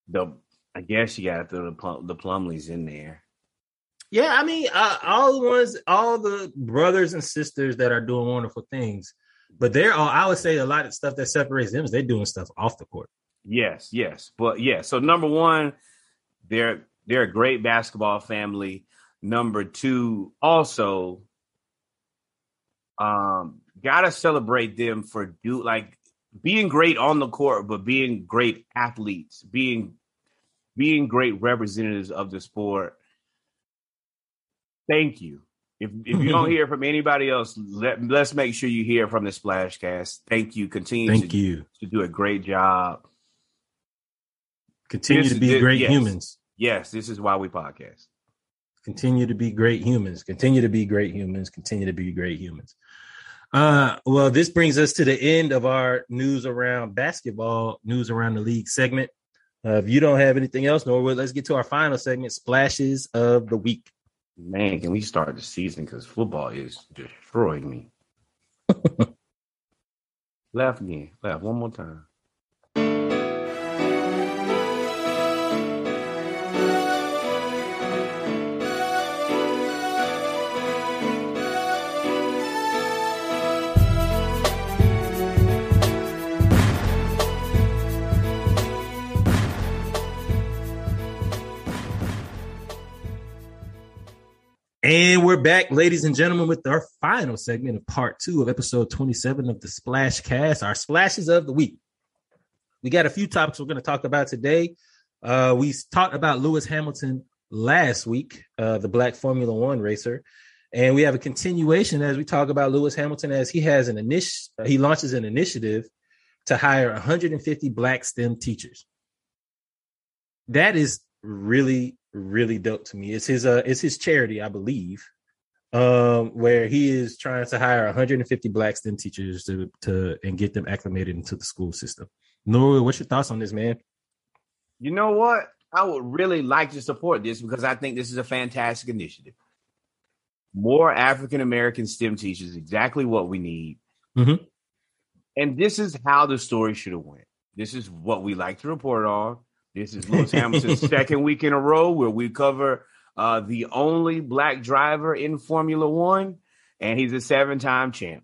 The I guess you got to throw the Plum, the Plumlees in there. Yeah, I mean, uh, all the ones, all the brothers and sisters that are doing wonderful things, but they're all. I would say a lot of stuff that separates them is they're doing stuff off the court. Yes, yes, but yeah. So number one, they're they're a great basketball family. Number two, also, um, gotta celebrate them for do like being great on the court, but being great athletes, being being great representatives of the sport. Thank you. If if you don't hear from anybody else, let let's make sure you hear from the Splashcast. Thank you. Continue Thank to, you. to do a great job. Continue This to be it, great yes. humans. Yes, this is why we podcast. Continue to be great humans. Continue to be great humans. Continue to be great humans. Uh, well, this brings us to the end of our news around basketball, news around the league segment. Uh, if you don't have anything else, Norwood, let's get to our final segment, splashes of the week. Man, can we start the season? Because football is destroying me. left again. Left one more time. And we're back, ladies and gentlemen, with our final segment of part two of episode 27 of the Splash Cast, our splashes of the week. We got a few topics we're going to talk about today. Uh, we talked about Lewis Hamilton last week, uh, the black Formula One racer. And we have a continuation as we talk about Lewis Hamilton as he has an initiative, he launches an initiative to hire 150 black STEM teachers. That is really really dope to me. It's his uh it's his charity, I believe, um, where he is trying to hire 150 black STEM teachers to to and get them acclimated into the school system. Nora, what's your thoughts on this, man? You know what? I would really like to support this because I think this is a fantastic initiative. More African American STEM teachers, exactly what we need. Mm-hmm. And this is how the story should have went. This is what we like to report on. This is Lewis Hamilton's second week in a row where we cover uh, the only black driver in Formula One, and he's a seven-time champ.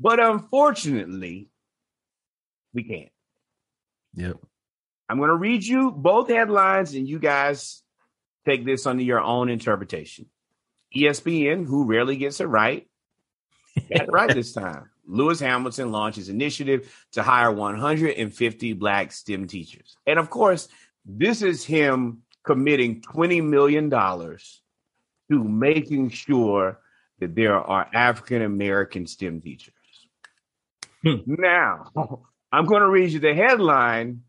But unfortunately, we can't. Yep. I'm going to read you both headlines, and you guys take this under your own interpretation. ESPN, who rarely gets it right, got it right this time. Lewis Hamilton launches initiative to hire 150 black STEM teachers. And of course, this is him committing $20 million to making sure that there are African American STEM teachers. Hmm. Now, I'm going to read you the headline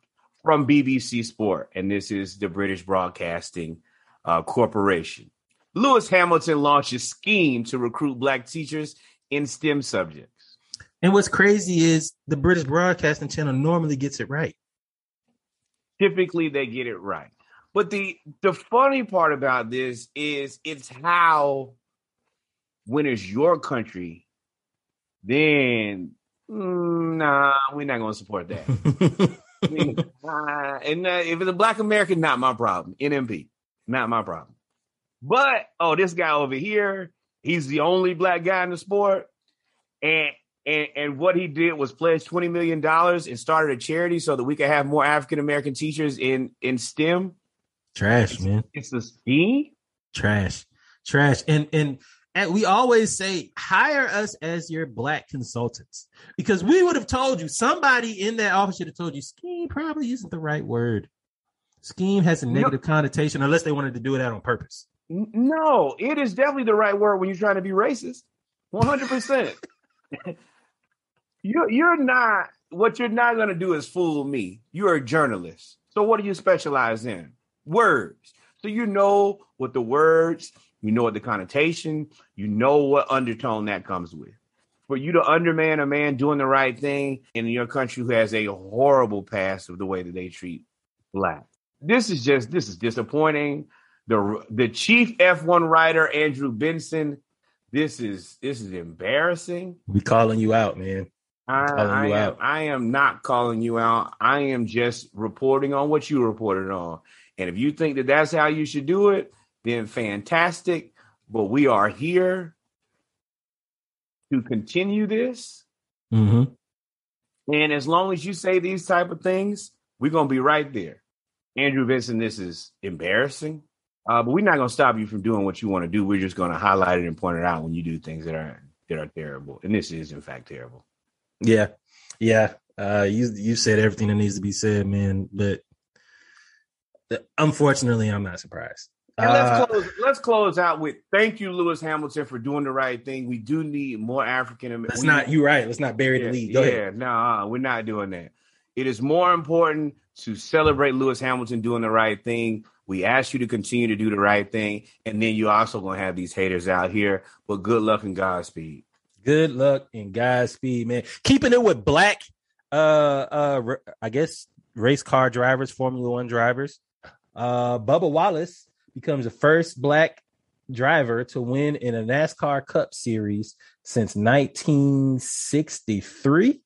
from BBC Sport, and this is the British Broadcasting uh, Corporation. Lewis Hamilton launches scheme to recruit black teachers in STEM subjects. And what's crazy is the British Broadcasting Channel normally gets it right. Typically, they get it right. But the the funny part about this is it's how when it's your country, then mm, nah, we're not going to support that. I mean, uh, and uh, if it's a black American, not my problem. NMP, not my problem. But oh, this guy over here, he's the only black guy in the sport, and and and what he did was pledge twenty million dollars and started a charity so that we could have more African American teachers in in STEM. Trash, man. It's a scheme. Trash. Trash. And and and we always say hire us as your black consultants because we would have told you somebody in that office should have told you scheme probably isn't the right word. Scheme has a No. negative connotation unless they wanted to do it out on purpose. No, it is definitely the right word when you're trying to be racist. One hundred percent. You're you're not. What you're not going to do is fool me. You're a journalist. So what do you specialize in? Words. So you know what the words, you know what the connotation, you know what undertone that comes with. For you to underman a man doing the right thing in your country who has a horrible past of the way that they treat black. This is just this is disappointing. The the chief F1 writer Andrew Benson, this is this is embarrassing. We calling you out, man. I, I am, I am not calling you out. I am just reporting on what you reported on. And if you think that that's how you should do it, then fantastic. But we are here to continue this. Mm-hmm. And as long as you say these type of things, we're gonna be right there. Andrew Benson, this is embarrassing. Uh, but we're not gonna stop you from doing what you want to do. We're just gonna highlight it and point it out when you do things that are that are terrible. And this is in fact terrible. Yeah. Yeah. Uh you you said everything that needs to be said, man. But unfortunately, I'm not surprised. And let's uh, close. Let's close out with thank you, Lewis Hamilton, for doing the right thing. We do need more African American. That's not you right. Let's not bury yeah, the lead. Go yeah, ahead. no, nah, we're not doing that. It is more important to celebrate Lewis Hamilton doing the right thing. We ask you to continue to do the right thing, and then you also gonna have these haters out here. But good luck and Godspeed. Good luck and Godspeed, man. Keeping it with black, uh, uh, I guess race car drivers, Formula One drivers. Uh, Bubba Wallace becomes the first black driver to win in a NASCAR Cup Series since 1963.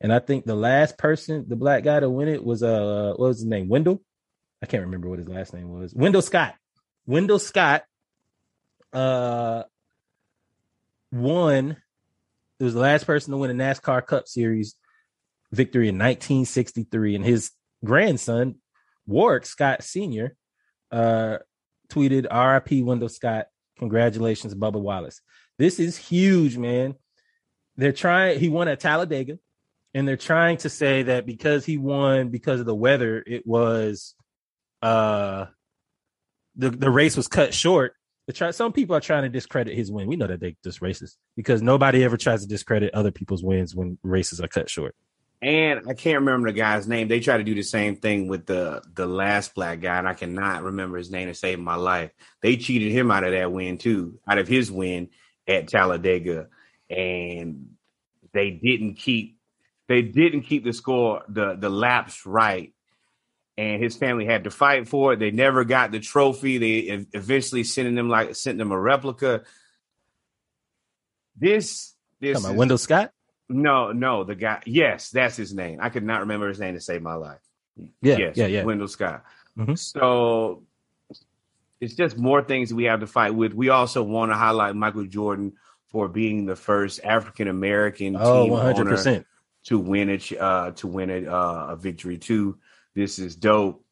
And I think the last person, the black guy to win it was uh what was his name? Wendell. I can't remember what his last name was. Wendell Scott. Wendell Scott uh won. It was the last person to win a NASCAR Cup Series victory in 1963. And his grandson, Warrick Scott Sr., uh, tweeted RIP Wendell Scott. Congratulations, Bubba Wallace. This is huge, man. They're trying, he won at Talladega, and they're trying to say that because he won because of the weather, it was uh the, the race was cut short. Try, some people are trying to discredit his win. We know that they just racist because nobody ever tries to discredit other people's wins when races are cut short and I can't remember the guy's name. They try to do the same thing with the the last black guy, and I cannot remember his name to save my life. They cheated him out of that win too, out of his win at Talladega, and they didn't keep they didn't keep the score the the laps right, and his family had to fight for it. They never got the trophy. They eventually sent them like sent them a replica. This this Come on, Wendell Scott. No, no, the guy. Yes, that's his name. I could not remember his name to save my life. Yeah, yes, yeah, yeah. Wendell Scott. Mm-hmm. So it's just more things we have to fight with. We also want to highlight Michael Jordan for being the first African American oh, team 100%. owner to win it uh, to win it uh, a victory too. This is dope.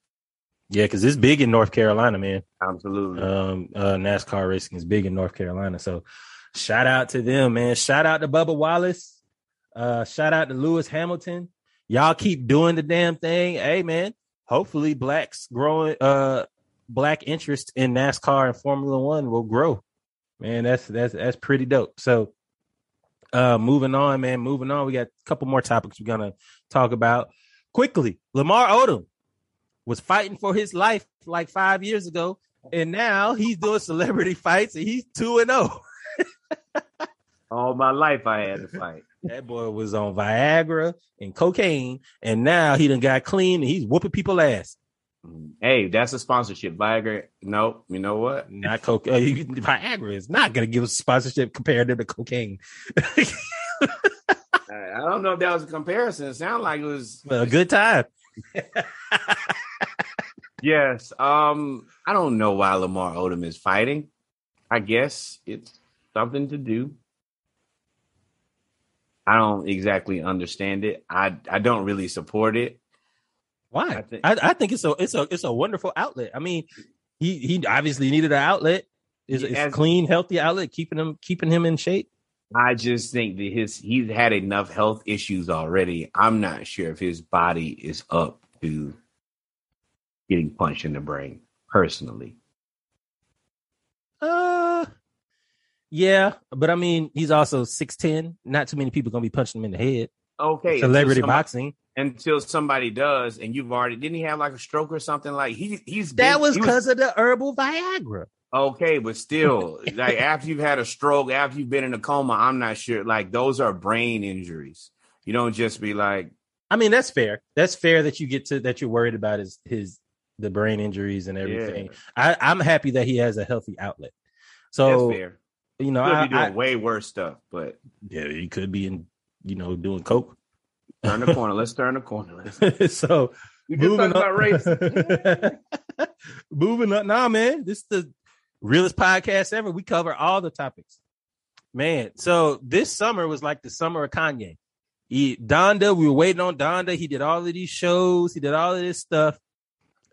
Yeah, because it's big in North Carolina, man. Absolutely. Um, uh, NASCAR racing is big in North Carolina. So shout out to them, man. Shout out to Bubba Wallace. Uh, shout out to Lewis Hamilton. Y'all keep doing the damn thing. Hey man, hopefully blacks growing uh black interest in NASCAR and Formula One will grow. Man, that's that's that's pretty dope. So uh moving on, man, moving on. We got a couple more topics we're gonna talk about quickly. Lamar Odom was fighting for his life like five years ago, and now he's doing celebrity fights and he's two and zero. Oh. All my life I had to fight. That boy was on Viagra and cocaine, and now he done got clean and he's whooping people ass. Hey, that's a sponsorship. Viagra, nope. You know what? Not coke. Uh, Viagra is not going to give us sponsorship compared to the cocaine. I don't know if that was a comparison. It sounded like it was well, a good time. yes. Um, I don't know why Lamar Odom is fighting. I guess it's something to do. I don't exactly understand it. I I don't really support it. Why? I think, I, I think it's a it's a it's a wonderful outlet. I mean, he he obviously needed an outlet. Is a clean, healthy outlet keeping him keeping him in shape. I just think that his he's had enough health issues already. I'm not sure if his body is up to getting punched in the brain personally. Uh yeah, but I mean, he's also six ten. Not too many people gonna be punching him in the head. Okay, celebrity somebody, boxing until somebody does, and you've already didn't he have like a stroke or something? Like he he's that been, was because of the herbal Viagra. Okay, but still, like after you've had a stroke, after you've been in a coma, I'm not sure. Like those are brain injuries. You don't just be like. I mean, that's fair. That's fair that you get to that you're worried about his his the brain injuries and everything. Yeah. I, I'm happy that he has a healthy outlet. So you know, I, be doing I, way worse stuff, but yeah, he could be in you know, doing coke. Turn the corner. Let's turn the corner. so You just moving talked about race. moving up. Nah, man, this is the realest podcast ever. We cover all the topics, man. So this summer was like the summer of Kanye. He, Donda, we were waiting on Donda. He did all of these shows. He did all of this stuff,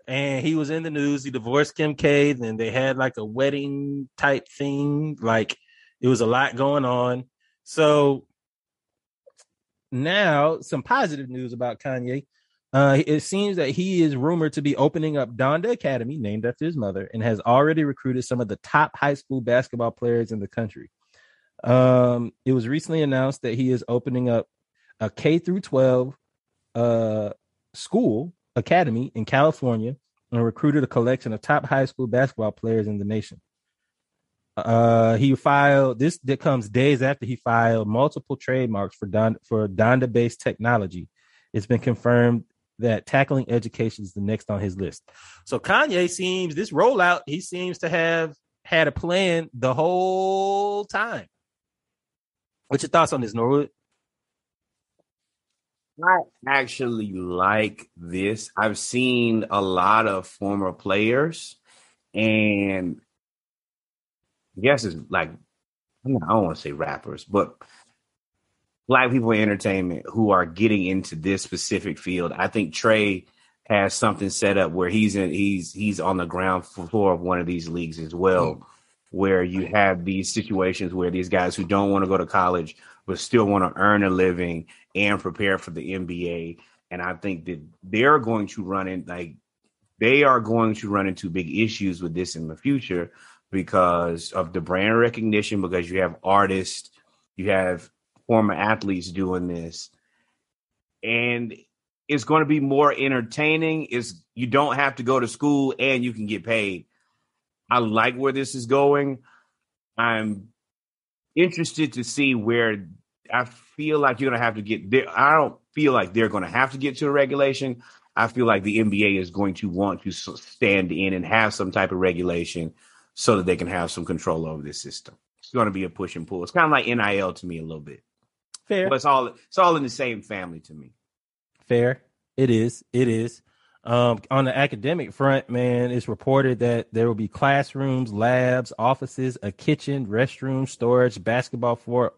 and he was in the news. He divorced Kim K. Then they had like a wedding type thing. Like it was a lot going on. So now some positive news about Kanye. Uh, it seems that he is rumored to be opening up Donda Academy, named after his mother, and has already recruited some of the top high school basketball players in the country. Um, it was recently announced that he is opening up a K through 12 uh, school academy in California and recruited a collection of top high school basketball players in the nation. Uh, he filed this that comes days after he filed multiple trademarks for Don for Donda based technology. It's been confirmed that tackling education is the next on his list. So Kanye seems this rollout, he seems to have had a plan the whole time. What's your thoughts on this, Norwood? I actually like this. I've seen a lot of former players, and I guess it's like I don't want to say rappers, but black people in entertainment who are getting into this specific field. I think Trae has something set up where he's in he's he's on the ground floor of one of these leagues as well, mm-hmm. where you have these situations where these guys who don't want to go to college but still want to earn a living and prepare for the NBA. And I think that they're going to run in like they are going to run into big issues with this in the future because of the brand recognition, because you have artists, you have former athletes doing this. And it's going to be more entertaining. Is you don't have to go to school and you can get paid. I like where this is going. I'm interested to see where I feel like you're going to have to get there. I don't feel like they're going to have to get to a regulation. I feel like the NBA is going to want to stand in and have some type of regulation so that they can have some control over this system. It's going to be a push and pull. It's kind of like NIL to me a little bit. Fair. But it's all it's all in the same family to me. Fair. It is. It is. Um, on the academic front, man, it's reported that there will be classrooms, labs, offices, a kitchen, restroom, storage, basketball for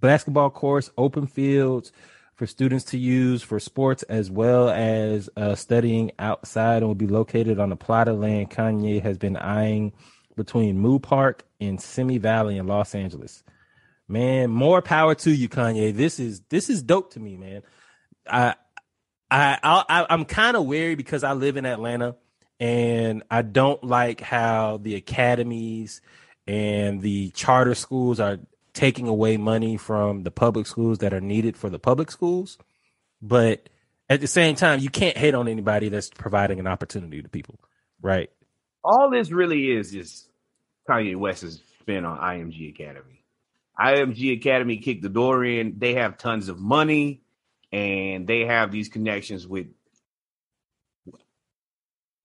basketball courts, open fields for students to use for sports as well as uh, studying outside and will be located on a plot of land Kanye has been eyeing between Moorpark and Simi Valley in Los Angeles. Man, more power to you, Kanye. This is this is dope to me, man. I I, I I'm kind of wary because I live in Atlanta and I don't like how the academies and the charter schools are taking away money from the public schools that are needed for the public schools. But at the same time, you can't hate on anybody that's providing an opportunity to people, right? All this really is is Kanye West's spin on IMG Academy. IMG Academy kicked the door in. They have tons of money and they have these connections with.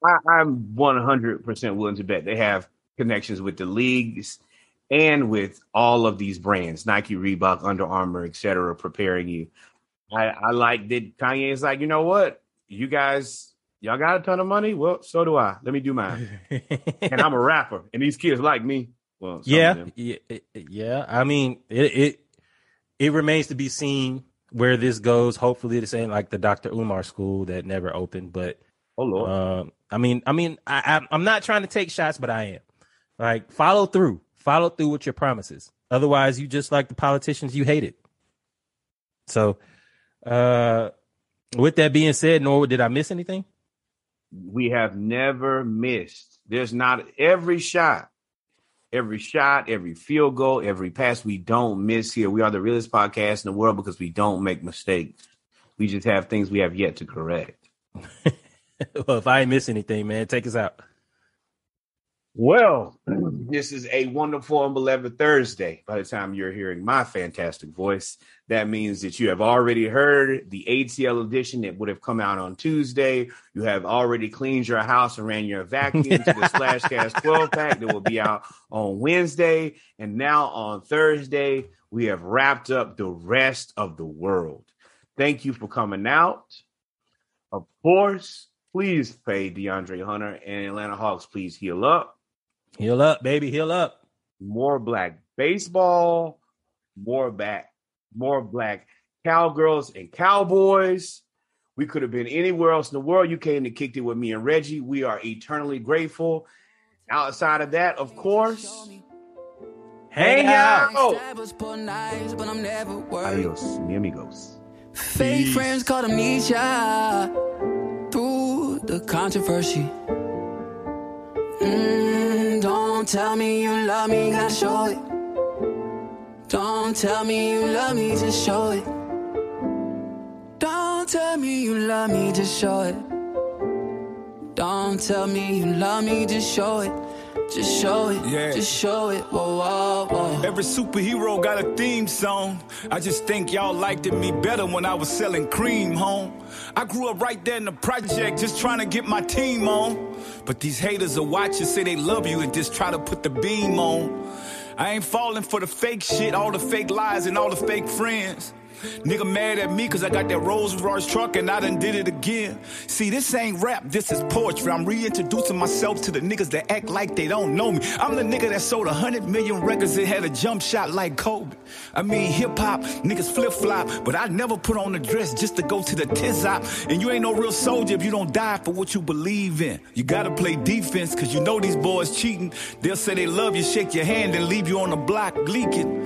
I, I'm 100% willing to bet they have connections with the leagues and with all of these brands Nike, Reebok, Under Armour, etc., preparing you. I, I like that Kanye is like, you know what? You guys, y'all got a ton of money? Well, so do I. Let me do mine. and I'm a rapper, and these kids like me. Well, yeah, yeah, yeah. I mean, it, it it remains to be seen where this goes. Hopefully, this ain't like the Dr. Umar school that never opened. But Oh Lord. um, I mean, I mean, I, I I'm not trying to take shots, but I am. Like, follow through, follow through with your promises. Otherwise, you just like the politicians you hated. So, uh, with that being said, Norwood, did I miss anything? we have never missed. There's not every shot, every shot, every field goal, every pass we don't miss here. We are the realest podcast in the world because we don't make mistakes. We just have things we have yet to correct. well, if I miss anything, man, take us out. Well, this is a wonderful and beloved Thursday. By the time you're hearing my fantastic voice, that means that you have already heard the ATL edition that would have come out on Tuesday. You have already cleaned your house and ran your vacuum to the Splashcast 12 pack that will be out on Wednesday. And now on Thursday, we have wrapped up the rest of the world. Thank you for coming out. Of course, please pay DeAndre Hunter and Atlanta Hawks, please heal up. Heal up, baby. Heal up. More black baseball, more back, more black cowgirls and cowboys. We could have been anywhere else in the world. You came and kicked it with me and Reggie. We are eternally grateful. Outside of that, of course, hang out. Adios, mi amigos. Fake Peace. friends called amnesia through the controversy. Mm, don't tell me you love me, gotta show it. Don't tell me you love me, just show it. Don't tell me you love me, just show it. Don't tell me you love me, just show it. Just show it, yeah. just show it. Whoa, whoa, whoa. Every superhero got a theme song. I just think y'all liked me better when I was selling cream home. I grew up right there in the project, just trying to get my team on. But these haters are watching, say they love you and just try to put the beam on. I ain't falling for the fake shit, all the fake lies and all the fake friends. Nigga mad at me cause I got that Rolls Royce truck and I done did it again. See, this ain't rap, this is poetry. I'm reintroducing myself to the niggas that act like they don't know me. I'm the nigga that sold a hundred million records and had a jump shot like Kobe. I mean, hip hop, niggas flip flop, but I never put on a dress just to go to the tizop. And you ain't no real soldier if you don't die for what you believe in. You gotta play defense cause you know these boys cheating. They'll say they love you, shake your hand, and leave you on the block leaking.